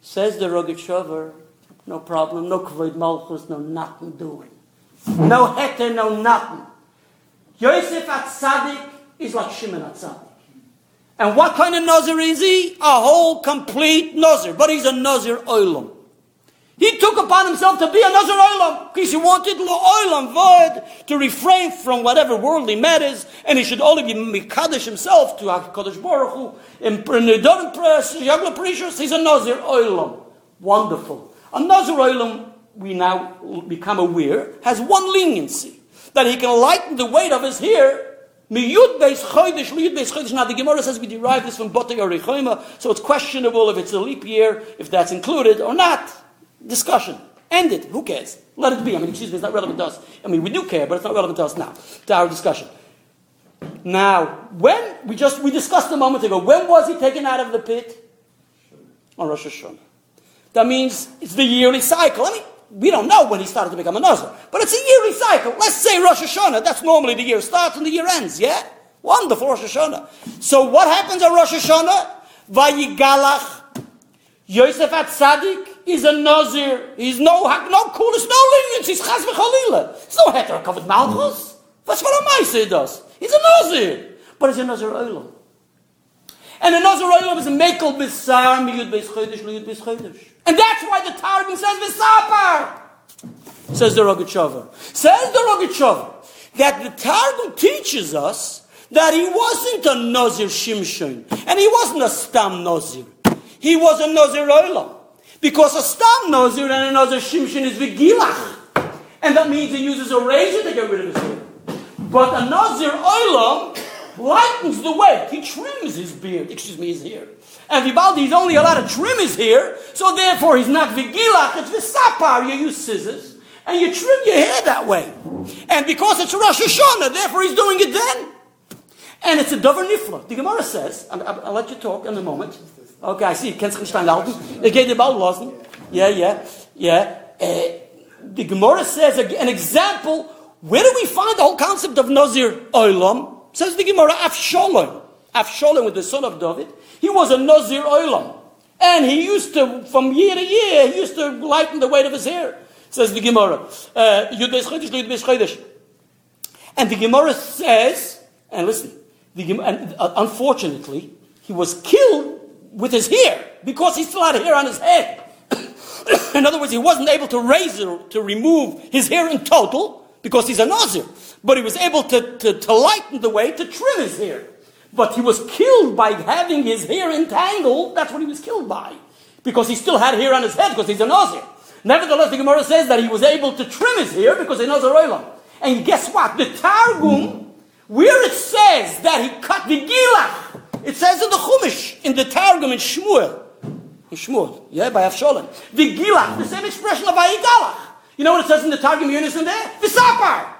Says the Rogatchover, no problem, no kavod malchus, no nothing doing. No heter, no nothing. Yosef at Tzaddik is like Shimon at Tzaddik. And what kind of Nazir is he? A whole complete Nazir. But he's a Nazir Olam. He took upon himself to be a Nazir Olam because he wanted Olam Vod to refrain from whatever worldly matters, and he should only be Mikadosh himself to HaKadosh Baruch Hu. In Press, Yagla Precious, he's a Nazir Olam. Wonderful. A Nazir Olam, we now become aware, has one leniency that he can lighten the weight of his hair Miyud beis chodesh, miyud beis chodesh. Now the Gemara says we derive this from Botei Orichoima, so it's questionable if it's a leap year, if that's included or not. Discussion. End it. Who cares? Let it be. I mean, excuse me, it's not relevant to us. I mean, we do care, but it's not relevant to us now, to our discussion. Now, when, we just, we discussed a moment ago, when was he taken out of the pit? On Rosh Hashanah. That means it's the yearly cycle. I mean, we don't know when he started to become a Nazir, but it's a yearly cycle. Let's say Rosh Hashanah, that's normally the year starts and the year ends, yeah? Wonderful Rosh Hashanah. So what happens on Rosh Hashanah? Vayigalach. Yosef Atzadik is a Nazir. He's no, no coolest, no lenience. He's Chaz v'chalila. He's no heter covered Malchus. That's what a Maisa does. He's a Nazir. But he's a Nazir Olam. And a Nazir Olam is a Mekel Bisar, Miyud Beis Chodesh, Liyud Beis Chodesh. And that's why the Targum says Visapar. Says the Rogachover. Says the Rogachover that the Targum teaches us that he wasn't a Nazir Shimshon. And he wasn't a Stam Nazir. He was a Nazir Olam. Because a Stam Nazir and a Nazir Shimshon is Vigilach. And that means he uses a razor to get rid of his hair. But a Nazir Olam lightens the weight. He trims his beard, excuse me, his hair. And Vivaldi, he's only allowed to trim his hair, so therefore he's not Vigilach, it's Visapar. You use scissors, and you trim your hair that way. And because it's Rosh Hashanah, therefore he's doing it then. And it's a Dover Nifla. The Gemara says, I'll, I'll, let you talk in a moment. Okay, I see, can't stein halten. Ich gehe dir bald lassen. Yeah, yeah, yeah. Uh, the Gemara says an example, where do we find the whole concept of Nazir Olam? Says the Gemara, Avshalom. Avshalom was the son of David. He was a Nazir Olam. And he used to, from year to year, he used to lighten the weight of his hair. Says the Gemara. Uh, And the Gemara says, and listen, the, and, uh, unfortunately, he was killed with his hair because he still had hair on his head. in other words, he wasn't able to razor, to remove his hair in total because he's a Nazir. But he was able to, to, to lighten the way to trim his hair. But he was killed by having his hair entangled. That's what he was killed by. Because he still had hair on his head because he's a Nazir. Nevertheless, the Gemara says that he was able to trim his hair because he knows a Olam. And guess what? The Targum, where it says that he cut the Gilach, it says in the Chumash, in the Targum in Shmuel, in Shmuel, yeah, by Avshalom, the Gilach, the same expression of Ayigalach. You know what it says in the Targum Unison there? Visapar.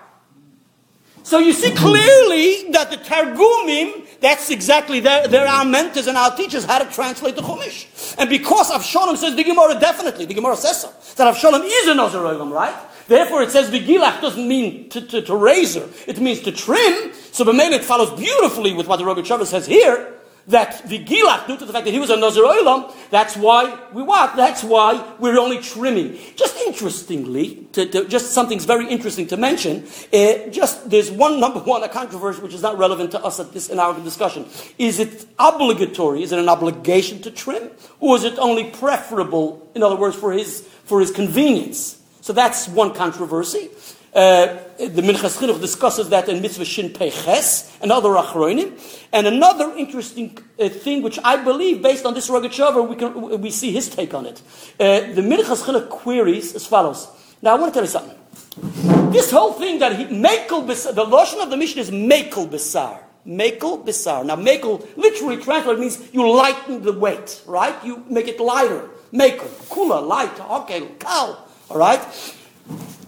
So you see clearly that the Targumim, that's exactly their our mentors and our teachers how to translate the Chumash. And because Avshalom says the Gemara definitely, the Gemara says so, that Avshalom is a Nazir right? Therefore it says Vigilach doesn't mean to, to, to razor, it means to trim. So B'meil it follows beautifully with what the Rabbi Rogachover says here, that the Gilach, due to the fact that he was a Nazir Olam, that's why we what? That's why we're only trimming. Just interestingly, to, to, just something's very interesting to mention. Uh, just there's one number one a controversy which is not relevant to us at this in our discussion. Is it obligatory? Is it an obligation to trim, or is it only preferable? In other words, for his for his convenience. So that's one controversy. Uh, the Minchas Chinuch discusses that in Mitzvah Shin Peches and other Achronim. And another interesting uh, thing, which I believe, based on this Rogachover, we, can, we see his take on it. Uh, the Minchas Chinuch queries as follows. Now, I want to tell you something. This whole thing that he, Mekel Besar, the lotion of the mission is Mekel Besar. Mekel Besar. Now, Mekel, literally translated, means you lighten the weight, right? You make it lighter. Mekel, kula, light, okay, kal, all right?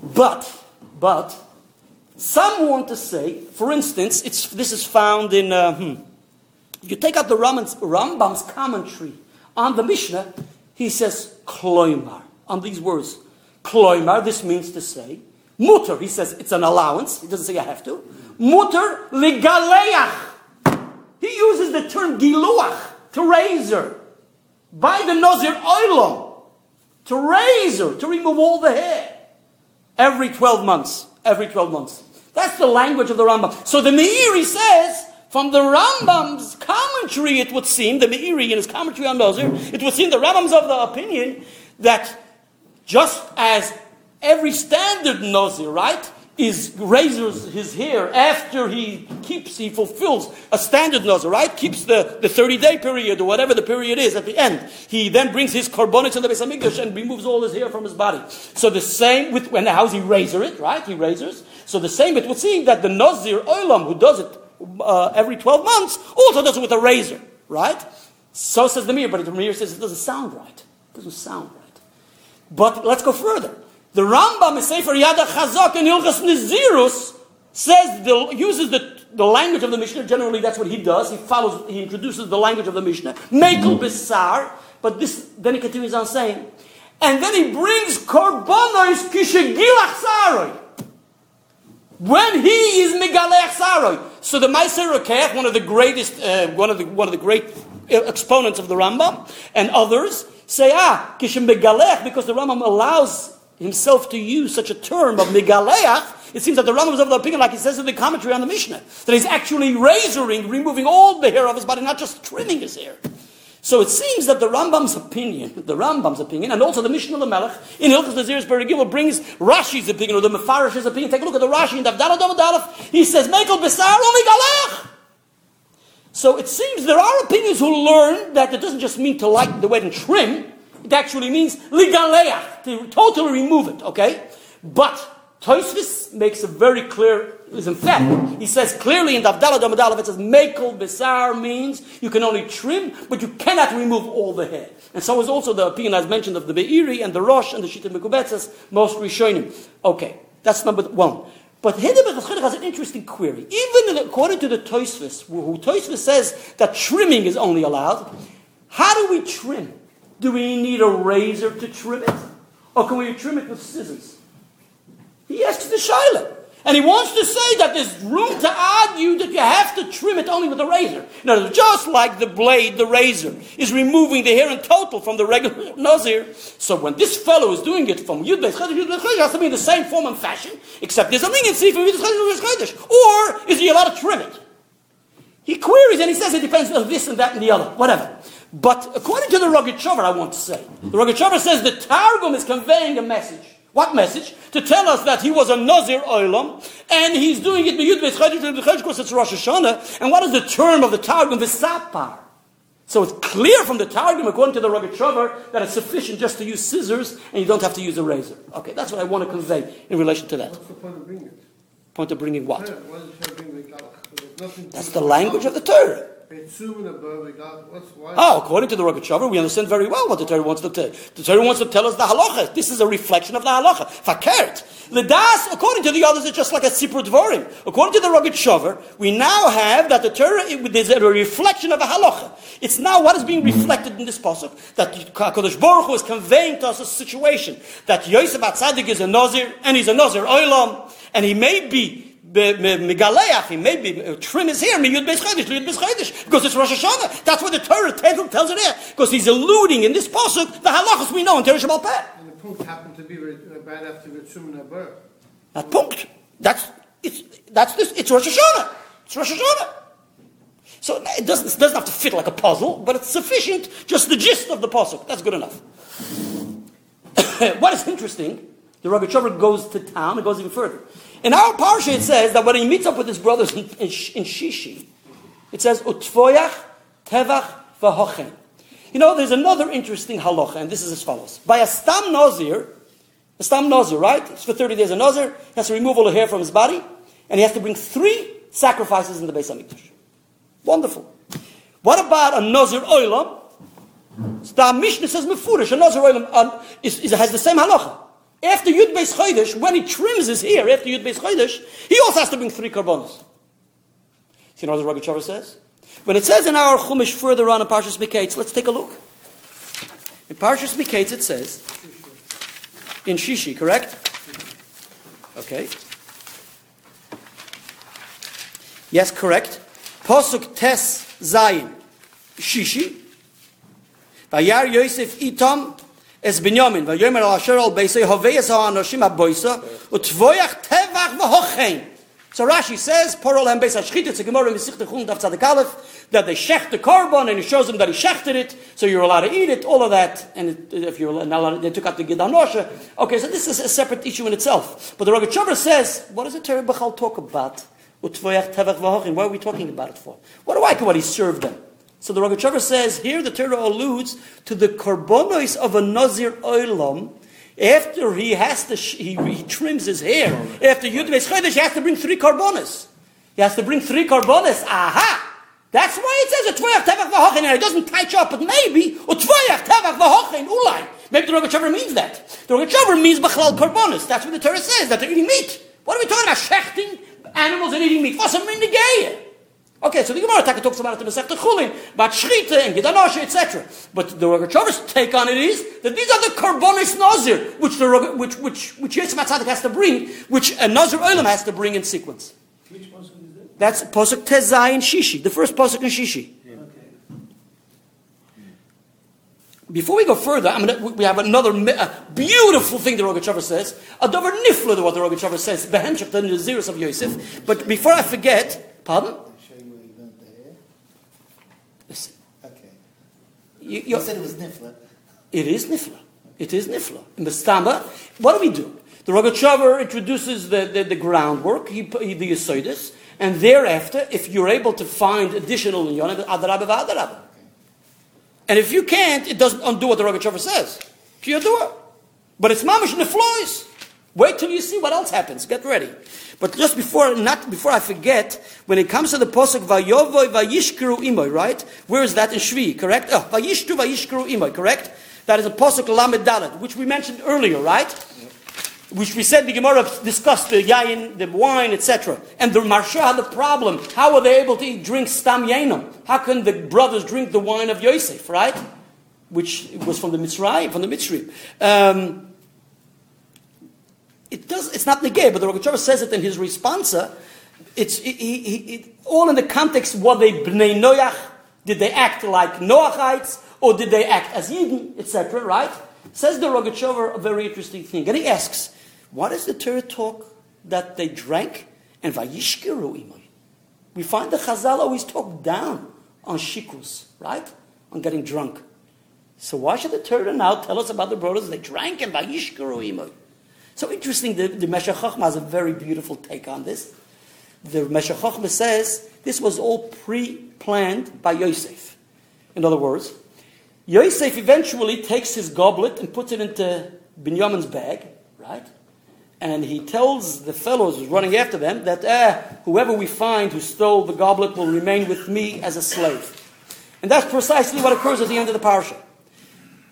But, but some want to say, for instance, it's, this is found in, uh, hmm, you take out the Rambam's, Rambam's commentary on the Mishnah, he says, kloimar, on these words. Kloimar, this means to say, mutter, he says it's an allowance, he doesn't say I have to. Mutter ligaleach. He uses the term giluach, to razor, by the Nazir oilom, to razor, to remove all the hair, every 12 months every 12 months. That's the language of the Rambam. So the Meiri says, from the Rambam's commentary, it would seem, the Meiri in his commentary on Nazir, it would seem the Rambam's of the opinion that just as every standard Nazir, right, is razors his hair after he keeps, he fulfills a standard nazar, right? Keeps the, the 30 day period or whatever the period is at the end. He then brings his korbanos to the Beis and removes all his hair from his body. So the same with, when how's he razor it, right? He razors. So the same, it would seem that the Nazir Olam, who does it uh, every 12 months, also does it with a razor, right? So says the Meir, but the Meir says it doesn't sound right. It doesn't sound right. But let's go further. The Rambam, Sefer Yad Chazak in Hilchas Nizirus, says the, uses the, the language of the Mishnah. Generally, that's what he does. He follows, he introduces the language of the Mishnah. Mekel Besar. But this, then he continues on saying, and then he brings Korbanos Kishegilach Saroi. When he is Megalech Saroi. So the Meiser Rokech, one of the greatest, uh, one of the one of the great uh, exponents of the Rambam, and others say, ah, kishem megalech, because the Rambam allows himself to use such a term of megaleach. It seems that the Rambam is of the opinion, like he says in the commentary on the Mishnah, that he's actually razoring, removing all the hair of his body, not just trimming his hair. So it seems that the Rambam's opinion, the Rambam's opinion, and also the Mishnah of the Melech in Hilchos Naziris Berigimel brings Rashi's opinion or the Mefarish's opinion. Take a look at the Rashi in Davdala Davadalaf. He says, "Mekel besar umigalech." So it seems there are opinions who learn that it doesn't just mean to lighten the wet and trim. It actually means ligaleach, to totally remove it. Okay, but Tosfos makes a very clear, is emphatic. He says clearly in Davdala Damadalav, it says Mekel Besar means you can only trim, but you cannot remove all the hair. And so is also the opinion as mentioned of the Meiri and the Rosh and the Shita Mekubetzes, most Rishonim. Okay, that's number one. But Hidabech has an interesting query. Even according to the Tosfos, who Tosfos says that trimming is only allowed, how do we trim? Do we need a razor to trim it? Or can we trim it with scissors? He asks the Shaila. And he wants to say that there's room to argue that you have to trim it only with a razor. Now, just like the blade, the razor, is removing the hair in total from the regular nazir. So when this fellow is doing it from Yud Beis Chodesh, Yud has to be in the same form and fashion, except there's a leniency from Yud Beis Chodesh. Or is he allowed to trim it? He queries and he says it depends on this and that and the other, whatever. But according to the Rogachover, I want to say, the Rogachover says the Targum is conveying a message. What message? To tell us that he was a Nazir Oilam, and he's doing it Yud Beis because it's Rosh Hashanah. And what is the term of the Targum? V'sapar. So it's clear from the Targum, according to the Rogachover, that it's sufficient just to use scissors, and you don't have to use a razor. Okay, that's what I want to convey in relation to that. What's the point of bringing it? Point of bringing what? Yeah, why does it bring the galach? There's nothing to That's the language of the Torah. Oh, according to the Rogachover, we understand very well what the Torah wants to tell. The Torah wants to tell us the halacha. This is a reflection of the halacha. Fakert. The das, according to the others, is just like a sipur dvorim. According to the Rogachover, we now have that the Torah is a reflection of a halacha. It's now what is being reflected in this pasuk that Hakadosh Baruch Hu is conveying to us a situation that Yosef Atzadik is a nazir and he's a nazir oilam and he may be Megaleach, he may be, uh, trim his hair, Yud Beis Chodesh, Yud Beis Chodesh, because it's Rosh Hashanah. That's what the Torah tells, tells it here. Because he's alluding in this pasuk the halachas we know in Torah Shabbat Peh. And the punkt happened to be right right after the zooming above. That punkt. That's, it's, that's this, it's Rosh Hashanah. It's Rosh Hashanah. So it doesn't, it doesn't have to fit like a puzzle, but it's sufficient, just the gist of the pasuk. That's good enough. what is interesting, the Rogachover goes to town, it goes even further. In our parsha, it says that when he meets up with his brothers in, in, in Shishi, it says, Utvoyach tevach v'hochen. You know, there's another interesting halacha, and this is as follows. By a stam nazir, a stam nazir, right? It's for 30 days a nazir, he has to remove all the hair from his body, and he has to bring three sacrifices in the Beis HaMikdash. Wonderful. What about a nazir oilam? The Mishnah says mefurish, a nazir oilam uh, is, is, has the same halacha. After Yud Beis Chodesh, when he trims his hair after Yud Beis Chodesh, he also has to bring three karbonos. You know what Rogachover says? When it says in our Chumash further on in Parshas Miketz, let's take a look. In Parshas Miketz it says, in Shishi, correct? Okay. Yes, correct. Posuk Tes Zayin, Shishi. Vayar Yosef Itam es Binyamin, vayomer al asher al beisei, hoveyes ha anoshim ha-boisa, utvoyach tevach v'hochein. So Rashi says, Porol hem beis hashchit, it's a Gemara in Mesichte Chum Daf Tzadik Aleph, that they shecht the korban and he shows them that he shechted it, so you're allowed to eat it, all of that, and it, if you're not allowed, they took out the Gidanosha. Okay, so this is a separate issue in itself. But the Rogachover says, what does the Torah talk about? What are we talking about it for? What do I care what he served them? So the Rogachover says here the Torah alludes to the korbonos of a Nazir Oilam. After he has to, sh- he, he trims his hair. After Yud Chodesh, he has to bring three karbonos. He has to bring three karbonos. Aha! That's why it says a tvoyach tevach v'hochen, and it doesn't touch up, but maybe a tvoyach tevach v'hochen ulai. Maybe the Rogachover means that. The Rogachover means b'chlal karbonos. That's what the Torah says, that they're eating meat. What are we talking about? Shechting animals and eating meat. What's a min Okay, so the Gemara Taka talks about it in the Sefta Chulin, about Shrita and Gedanosha, etc. But the Rogachover's take on it is that these are the Karbonis Nazir, which the which which which Yosef Atzadik has to bring, which a Nazir Olam has to bring in sequence. Which posuk is that? That's Posuk Tezayin Shishi, the first Posuk in Shishi. Before we go further, I'm gonna, we have another uh, beautiful thing the Rogachover says. A dover nifla, what the Rogachover says, Behenshach, the Naziris of Yosef. But before I forget, pardon? I'll show you where you learned there. Listen, Okay. You, You said it was Nifla. it is nifla. It is nifla. In the Stamba, what do we do? The Rogachover introduces the, the, the groundwork, he, he, the Yesodis, and thereafter, if you're able to find additional in Yonah, Adarabba Adarabba. And if you can't, it doesn't undo what the Rogachover says. Kiyadua. But it's mamish floors. Wait till you see what else happens. Get ready. But just before, not before I forget, when it comes to the posuk vayovoy vayishkru imoy, right? Where is that in Shvi? Correct? Oh, vayishkru vayishkru imoy. Correct? That is a posuk lamed dalet, which we mentioned earlier, right? Which we said the Gemara discussed the yayin, the wine, etc. And the Marsha had the problem. How are they able to drink stam yainam? How can the brothers drink the wine of Yosef, right? Which was from the Mitzrayim, from the Mitzrayim. Um, it does, it's not negay, but the Rogachover says it in his responsa. It's it, all in the context, were they bnei Noach? Did they act like Noachites? Or did they act as Yidden, etc., right? Says the Rogachover a very interesting thing. And he asks, what is the Torah talk that they drank? And vayishkeru imoy. We find the Chazal always talk down on shikus, right? On getting drunk. So why should the Torah now tell us about the brothers they drank and vayishkeru imoy? So interesting, the, the Meshech Chochmah has a very beautiful take on this. The Meshech Chochmah says this was all pre-planned by Yosef. In other words, Yosef eventually takes his goblet and puts it into Binyamin's bag, right? And he tells the fellows running after them that eh, whoever we find who stole the goblet will remain with me as a slave. And that's precisely what occurs at the end of the parsha.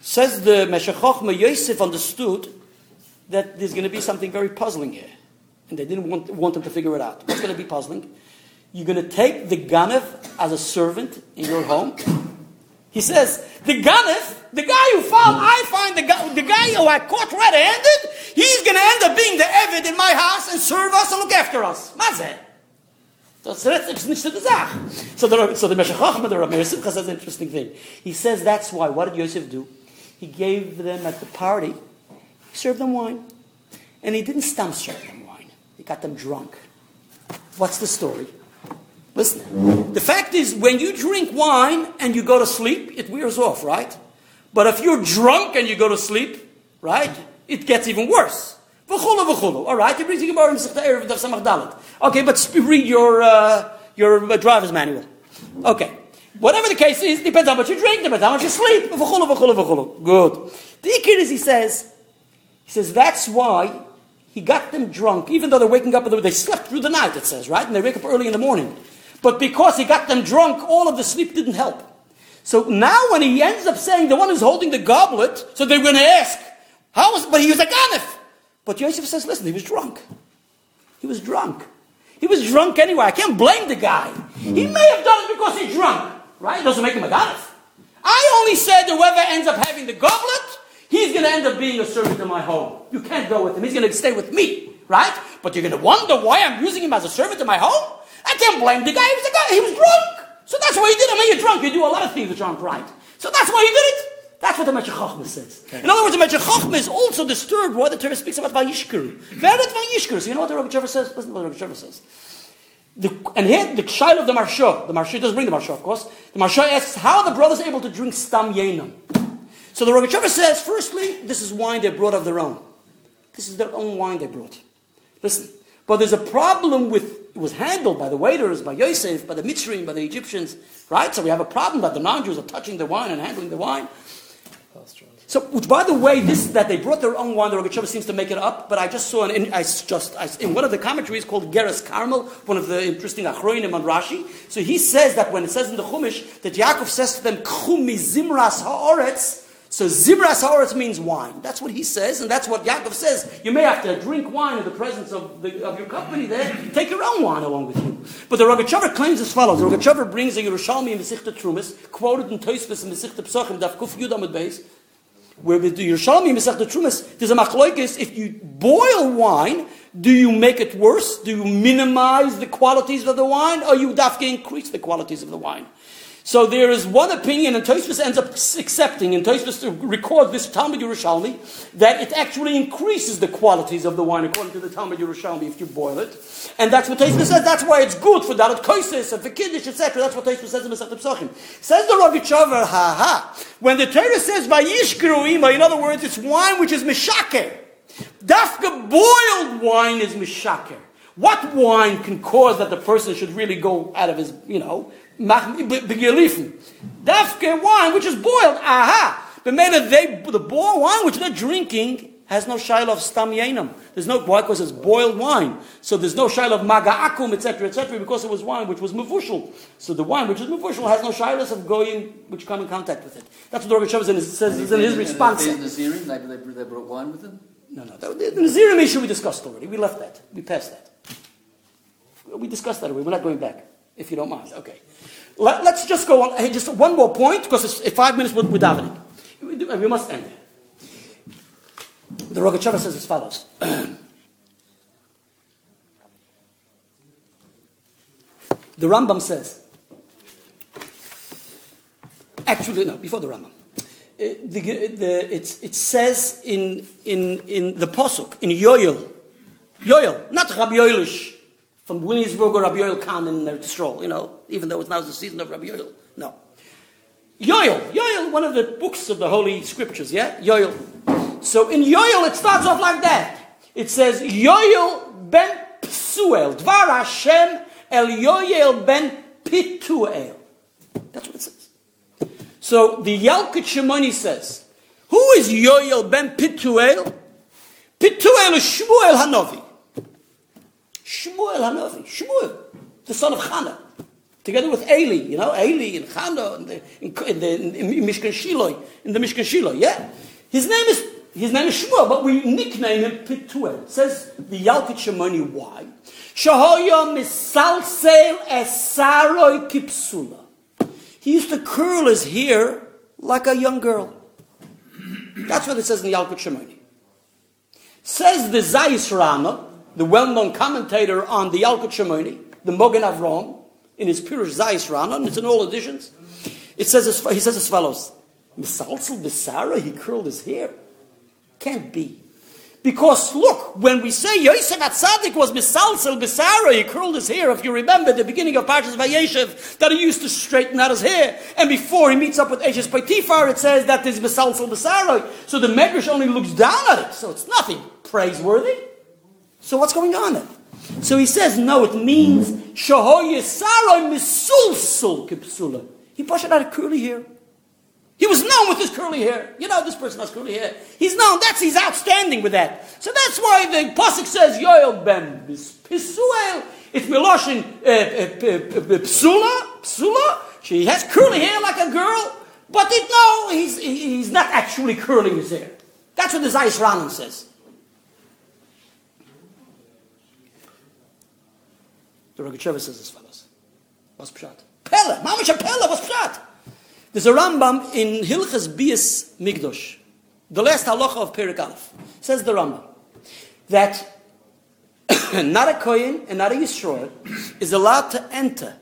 Says the Meshech Chochmah, Yosef understood that there's going to be something very puzzling here. And they didn't want, want them to figure it out. What's going to be puzzling? You're going to take the Ganev as a servant in your home. He says, the Ganev, the guy who found, I find the guy, the guy who I caught red-handed, he's going to end up being the Evid in my house and serve us and look after us. Ist nicht die Sache. So the, so the Meshech Chochmah, the Rabbi Simcha says an interesting thing. He says that's why. What did Yosef do? He gave them at the party, he served them wine. And he didn't stam serve them wine. He got them drunk. What's the story? Listen. The fact is, when you drink wine and you go to sleep, it wears off, right? But if you're drunk and you go to sleep, right, it gets even worse. V'chulu, v'chulu. All right. Okay, but read your, uh, your uh, driver's manual. Okay. Whatever the case is, depends on how much you drink, depends how much you sleep. V'chulu, v'chulu, v'chulu. Good. The Ikir is, he says, he says, that's why he got them drunk, even though they're waking up, they slept through the night, it says, right? And they wake up early in the morning. But because he got them drunk, all of the sleep didn't help. So now when he ends up saying the one who's holding the goblet, so they're going to ask, how was, but he was a ganef. But Yosef says, listen, he was drunk. He was drunk. He was drunk anyway. I can't blame the guy. He mm. may have done it because he's drunk, right? It doesn't make him a ganef. I only said whoever ends up having the goblet, he's going to end up being a servant in my home. You can't go with him. He's going to stay with me, right? But you're going to wonder why I'm using him as a servant in my home? I can't blame the guy. He was a guy. He was drunk. So that's why he did it. When you're drunk, you do a lot of things which aren't right. So that's why he did it. That's what the Meshech Chochmah says. In other words, the Meshech Chochmah is also disturbed why the Torah speaks about Vayishkuru. Ve'eret Vayishkuru. So you know what the Rogatchover says? Listen to what the Rogatchover says. The, and here, the child of the Marsha, the Marsha doesn't bring the Marsha, of course. The Marsha asks, how are the brothers able to drink Stam Yenam? So the Trevor says, firstly, this is wine they brought of their own. This is their own wine they brought. Listen, but there's a problem with, it was handled by the waiters, by Yosef, by the Mitzrayim, by the Egyptians, right? So we have a problem that the non-Jews are touching the wine and handling the wine. So, which by the way, this that they brought their own wine, the Rogachover seems to make it up. But I just saw an, in, I just I, in one of the commentaries called Geras Carmel, one of the interesting Achroinim on Rashi. So he says that when it says in the Chumash that Yaakov says to them, "Chumi zimras haaretz." So zimras haaretz means wine. That's what he says, and that's what Yaakov says. You may have to drink wine in the presence of, the, of your company there. Take your own wine along with you. But the Rogachover claims as follows: The Rogachover brings a Yerushalmi in Mesichta Trumas, quoted in Tosfos in Mesichta Psachim, Daf Kuf Yudamud Beis where the Yerushalmi Masech the Trumas, there's a machloikis, if you boil wine, Do you make it worse? Do you minimize the qualities of the wine, or you dafke increase the qualities of the wine? So there is one opinion, and Tosfos ends up accepting, and Tosfos records this Talmud Yerushalmi, that it actually increases the qualities of the wine according to the Talmud Yerushalmi if you boil it. And that's what Tosfos says, that's why it's good for Dalit Koises and for Kiddush, etc. That's what Tosfos says in Masechet Pesachim. Says the Rogachover, ha ha. When the Torah says, Vayishkru ima, in other words, it's wine which is mishaker. Dafka boiled wine is mishaker. What wine can cause that the person should really go out of his, you know, Dafka wine which is boiled. Aha! But maybe they, the boiled wine which they're drinking has no shaila of stam yenam. There's no why because it's boiled wine. So there's no shaila of maga'akum, etc., etc., because it was wine which was mavushal. So the wine which is mavushal has no shailas of goyim which come in contact with it. That's what the Rogachov says is in his response. They, they, they brought wine with them? No, no. The, the Nazirim issue we discussed already. We left that. We passed that. We discussed that already. We're not going back, if you don't mind. Okay. Let, us just go on. Hey, just one more point, because it's five minutes with, with davening. We, must end. The Rogachover says as follows. the Rambam says, actually, no, before the Rambam uh, the, the, it says in, in, in the Posuk, in Yoel, Yoel, not Rabbi Yoelish from Williamsburg or Rabbi Yoel Khan in the Stroll, you know, even though it's now the season of Rabbi Yoel. No. Yoel, Yoel, one of the books of the Holy Scriptures, yeah? Yoel. So in Yoel, it starts off like that. It says, Yoel ben Psuel, Dvar Hashem el Yoel ben Pituel. That's what it says. So the Yalkut Shimoni says, who is Yoel ben Pituel? Pituel is Shmuel Hanovi. Shmuel Hanovi. Shmuel, the son of Chana. Together with Eli, you know, Eli and Chana in the, in, the, in, Mishkan Shiloh, in the Mishkan Shiloh, yeah? His name is his name is Shmuel, but we nickname him Pituel. It says the Yalkut Shimoni, why? Shahoya misalsel esaroi kipsula. He used to curl his hair like a young girl. That's what it says in the Yalkut Shimoni. Says the Zayis Rama, the well-known commentator on the Yalkut Shimoni, the Mogen Avram, in his Pirush Zayis Rama, and it's in all editions. It says as, he says as follows: Misalsel Bisara, he curled his hair. Can't be. Because look, when we say Yosef Atzadik was misalsel bisara, he curled his hair. If you remember the beginning of Parshas Vayeshev, that he used to straighten out his hair. And before he meets up with Eshes Potifar, it says that is misalsel bisara. So the Medrash only looks down at it. So it's nothing praiseworthy. So what's going on then? So he says, no, it means misulsul. He pushed out a curly hair. He was known with his curly hair. You know, this person has curly hair. He's known. That's he's outstanding with that. So that's why the pasuk says Yoel ben Pisuel. It's Miloshin uh, uh, Psula. Psula. She has curly hair like a girl, but it, no, he's he's not actually curling his hair. That's what the Zayis Ranan says. The Rogachover says as follows. What's pshat? Pella. Mamash Pella. What's pshat? There's a Rambam in Hilchas Bias Migdosh, the last halacha of Perik Aleph. Says the Rambam that not a Kohen and not a Yisrael is allowed to enter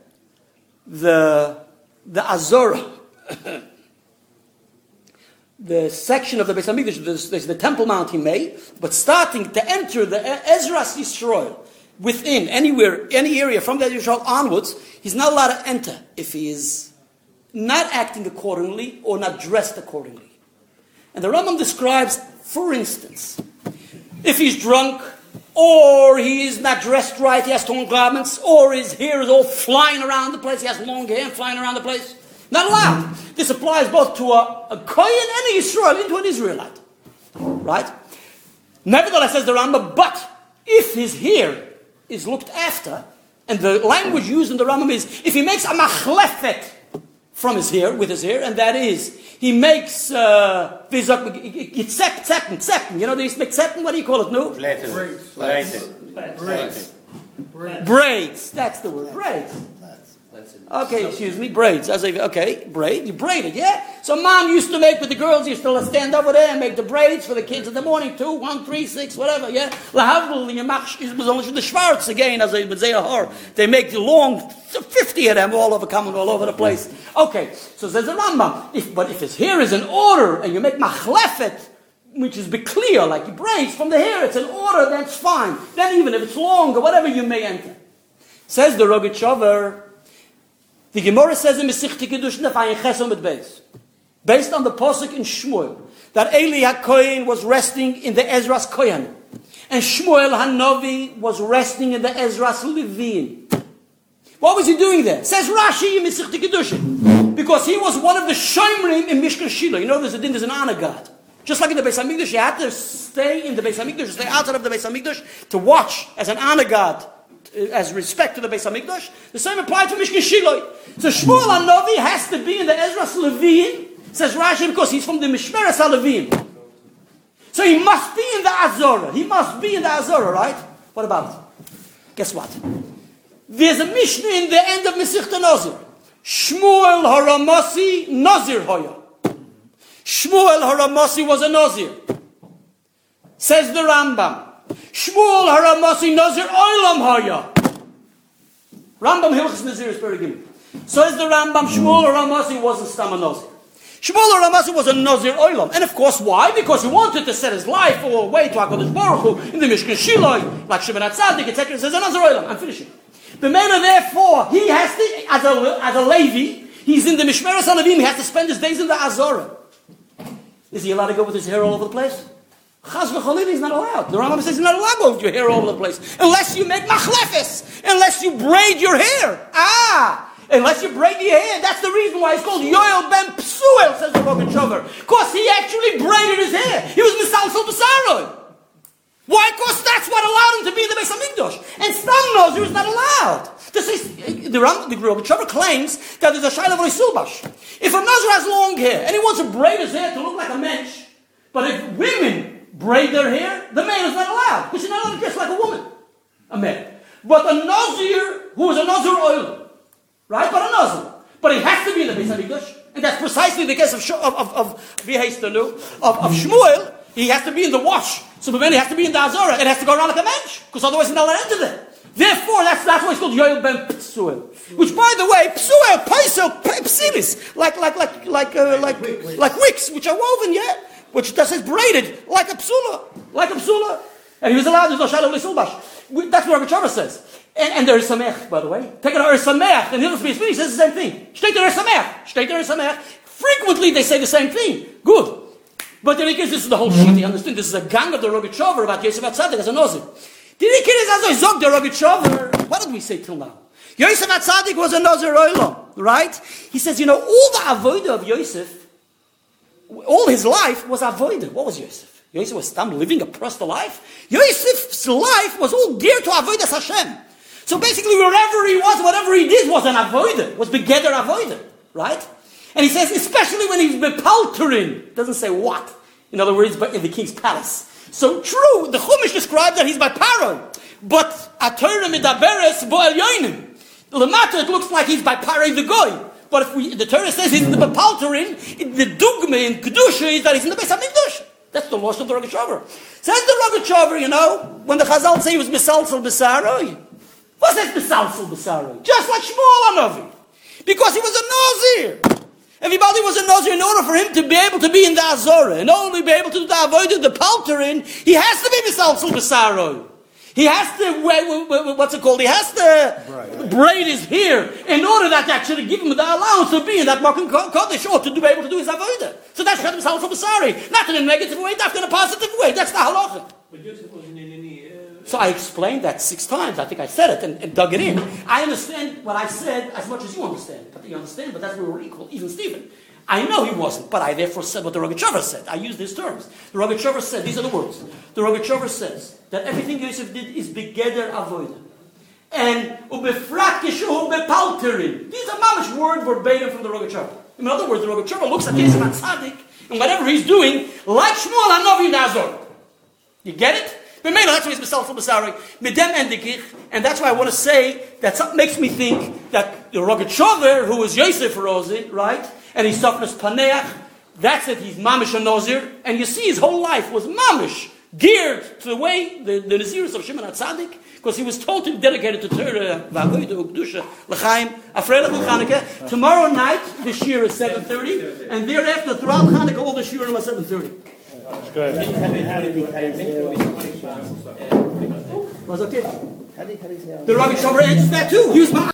the, the Azora, the section of the Beis Hamikdash, there's, there's the Temple Mount he made, but starting to enter the Ezras Yisrael within anywhere, any area from the Yisrael onwards, he's not allowed to enter if he is not acting accordingly or not dressed accordingly. And the Rambam describes, for instance, if he's drunk, or he is not dressed right, he has torn garments, or his hair is all flying around the place, he has long hair flying around the place. Not allowed. This applies both to a, a Kohen and a Israel, into an Israelite. Right? Nevertheless, says the Rambam, but if his hair is looked after, and the language used in the Rambam is, if he makes a machlefet, from his hair, with his hair, and that is, he makes, uh, you know, they make zetten, what do you call it, no? Braids. Braids. Braids. Braids, that's the word, braids. It. Okay, excuse me, braids. As I, okay, braid. You braid it, yeah? So mom used to make with the girls, used to stand over there and make the braids for the kids in the morning, two, one, three, six, whatever, yeah? Lahavdul, you mach, is only the Schwarz again, as say, her. They make the long, 50 of them all over, coming all over the place. Okay, so there's a Rambam. If, but if his hair is in order and you make machlefet, which is be clear, like you braids from the hair, it's in order, that's fine. Then even if it's long or whatever, you may enter. Says the Rogachover, the Gemara says in Mesichte Kedushin Nefayin Chesed with Beis, based on the posuk in Shmuel, that Eli HaKohen was resting in the Ezra's Kohen, and Shmuel HaNovi was resting in the Ezra's Levin. What was he doing there? Says Rashi in Kedushin, because he was one of the Shomrim in Mishkan Shiloh. You know there's a din, there's an honor god. Just like in the Beis Hamikdash, you had to stay in the Beis Hamikdash, stay outside of the Beis Hamikdash to watch as an honor uh, as respect to the Beis Hamikdash. The same applies to Mishkan Shiloh. So Shmuel Hanavi has to be in the Ezra Levin, says Rashi, because he's from the Mishmeres HaLevim. So he must be in the Azorah. He must be in the Azorah, right? What about it? Guess what? There's a Mishnah in the end of Mesichta Nazir. Shmuel Haramasi Nazir Hoya. Shmuel Haramasi was a Nazir. Says the Rambam. Shmuel Haramasi Nazir Oilam Haya. Rambam Hilchas Nazir is very good. Says the Rambam, Shmuel Haramasi wasn't Stam Nazir. Shmuel Haramasi was a Nazir Oilam. And of course, why? Because he wanted to set his life away to HaKadosh Baruch Hu in the Mishkan Shiloh, like Shimon HaTzadik, etc. says a Nazir Oilam. I'm finishing. The man, therefore, he has to, as a, as a Levi, he's in the Mishmeres HaLevim, he has to spend his days in the Azorah. Is he allowed to go with his hair all over the place? Chaz v'cholil, he's not allowed. The Rambam says he's not allowed to go with your hair all over the place. Unless you make machlefes. Unless you braid your hair. Ah! Unless you braid your hair. That's the reason why it's called Yoel ben Psuel, says the Rogachover. Because he actually braided his hair. He was Misalsel Basaroi. Why? Because that's what allowed him to be in the Beis Hamikdash. And Stam Nazir is not allowed. This is, the Ram, the claims that there's a Shaila Sulbash. If a Nazir has long hair and he wants to braid his hair to look like a mensch, but if women braid their hair, the man is not allowed, because he's not allowed to dress like a woman, a man. But a Nazir, who is a Nazir oil, right? But a Nazir. But he has to be in the Beis HaMikdash, and that's precisely the case of, of, of, of, of, of, Shmuel. He has to be in the wash. So the man has to be in the Azorah. It has to go around like a mensch, because otherwise he's not allowed to enter there. Therefore, that's, that's why it's called Yoel ben Psuel. Which, by the way, Psuel, Paisel, Psilis, like, like, like, like, uh, like, like wicks, which are woven, yeah? Which that says braided, like a psula, like a psula. And he was allowed to do Shalom Lisulbash. That's what Rabbi Chava says. And, and there is Samech, by the way. Take it to Samech, and Hilchas He says the same thing. Steht there Samech. Steht there Samech. Frequently they say the same thing. Good. But the case, this is the whole shit, you understand? This is a gang of the Rogachover about Yosef Atzadik as a Nozir. The Rikis is as I zog the Rogachover. What did we say till now? Yosef Atzadik was a Nozir Oilam, right? He says, you know, all the avodah of Yosef, all his life was avoided. What was Yosef? Yosef was Stam living a prosper life. Yosef's life was all geared to avodah Hashem. So basically, wherever he was, whatever he did was an avodah, was begeder avodah, right? And he says, especially when he's bepalterin, doesn't say what. In other words, but in the king's palace. So true, the Chumash describes that he's by Paro, but atorah midaberes bo'el yoinim. Lamata, it looks like he's by Paro the goy. But if we, the Torah says he's in the bepalterin, the dugma in kedusha is that he's in the Beis Hamikdash. That's the loss of the Rogachover. Says the Rogachover, you know, when the Chazal say he was misalsel besaroi. What's that misalsel besaroi? Just like Shmuel Anovi. Because he was a Nazir. Everybody was a Nazir in order for him to be able to be in the Azorah and only be able to do the palterin, he has to be misalsel besaroi. He has to, what's it called? He has to braid his hair in order that actually give him the allowance to be in that Makkah Kodesh or to be able to do his avodah. So that's Shem Salsa Basari. Not in a negative way, not in a positive way. That's the halacha. But Yosef wasn't in any. So I explained that six times. I think I said it and, and dug it in. I understand what I said as much as you understand. But you understand, but that's where we're equal, even Stephen. I know he wasn't, but I therefore said what the Rogachover said. I used these terms. The Rogachover said, these are the words. The Rogachover says that everything Yosef did is begeder avodah. And ubefrak yeshuhu bepalterin. These are mamish word verbatim from the Rogachover. In other words, the Rogachover looks at Yosef Atzadik, and whatever he's doing, like Shmuel Hanovi Nazor. You get it? That's why he's. Medem endikich, and that's why I want to say that makes me think that the Rogachover, who was Yosef Rosi, right? And he suffers Paneach. That's it, he's Mamish and Nozir. And you see his whole life was Mamish, geared to the way, the, the Naziris of Shimon HaTzadik, because he was totally dedicated to Torah, V'avodah, Ukdusha, L'chaim, Afreilach Chanukah. Tomorrow night, the shir is 7.30, and thereafter, throughout Chanukah, all the shirim are 7.30. Was okay? The Rogachover answers that too. He was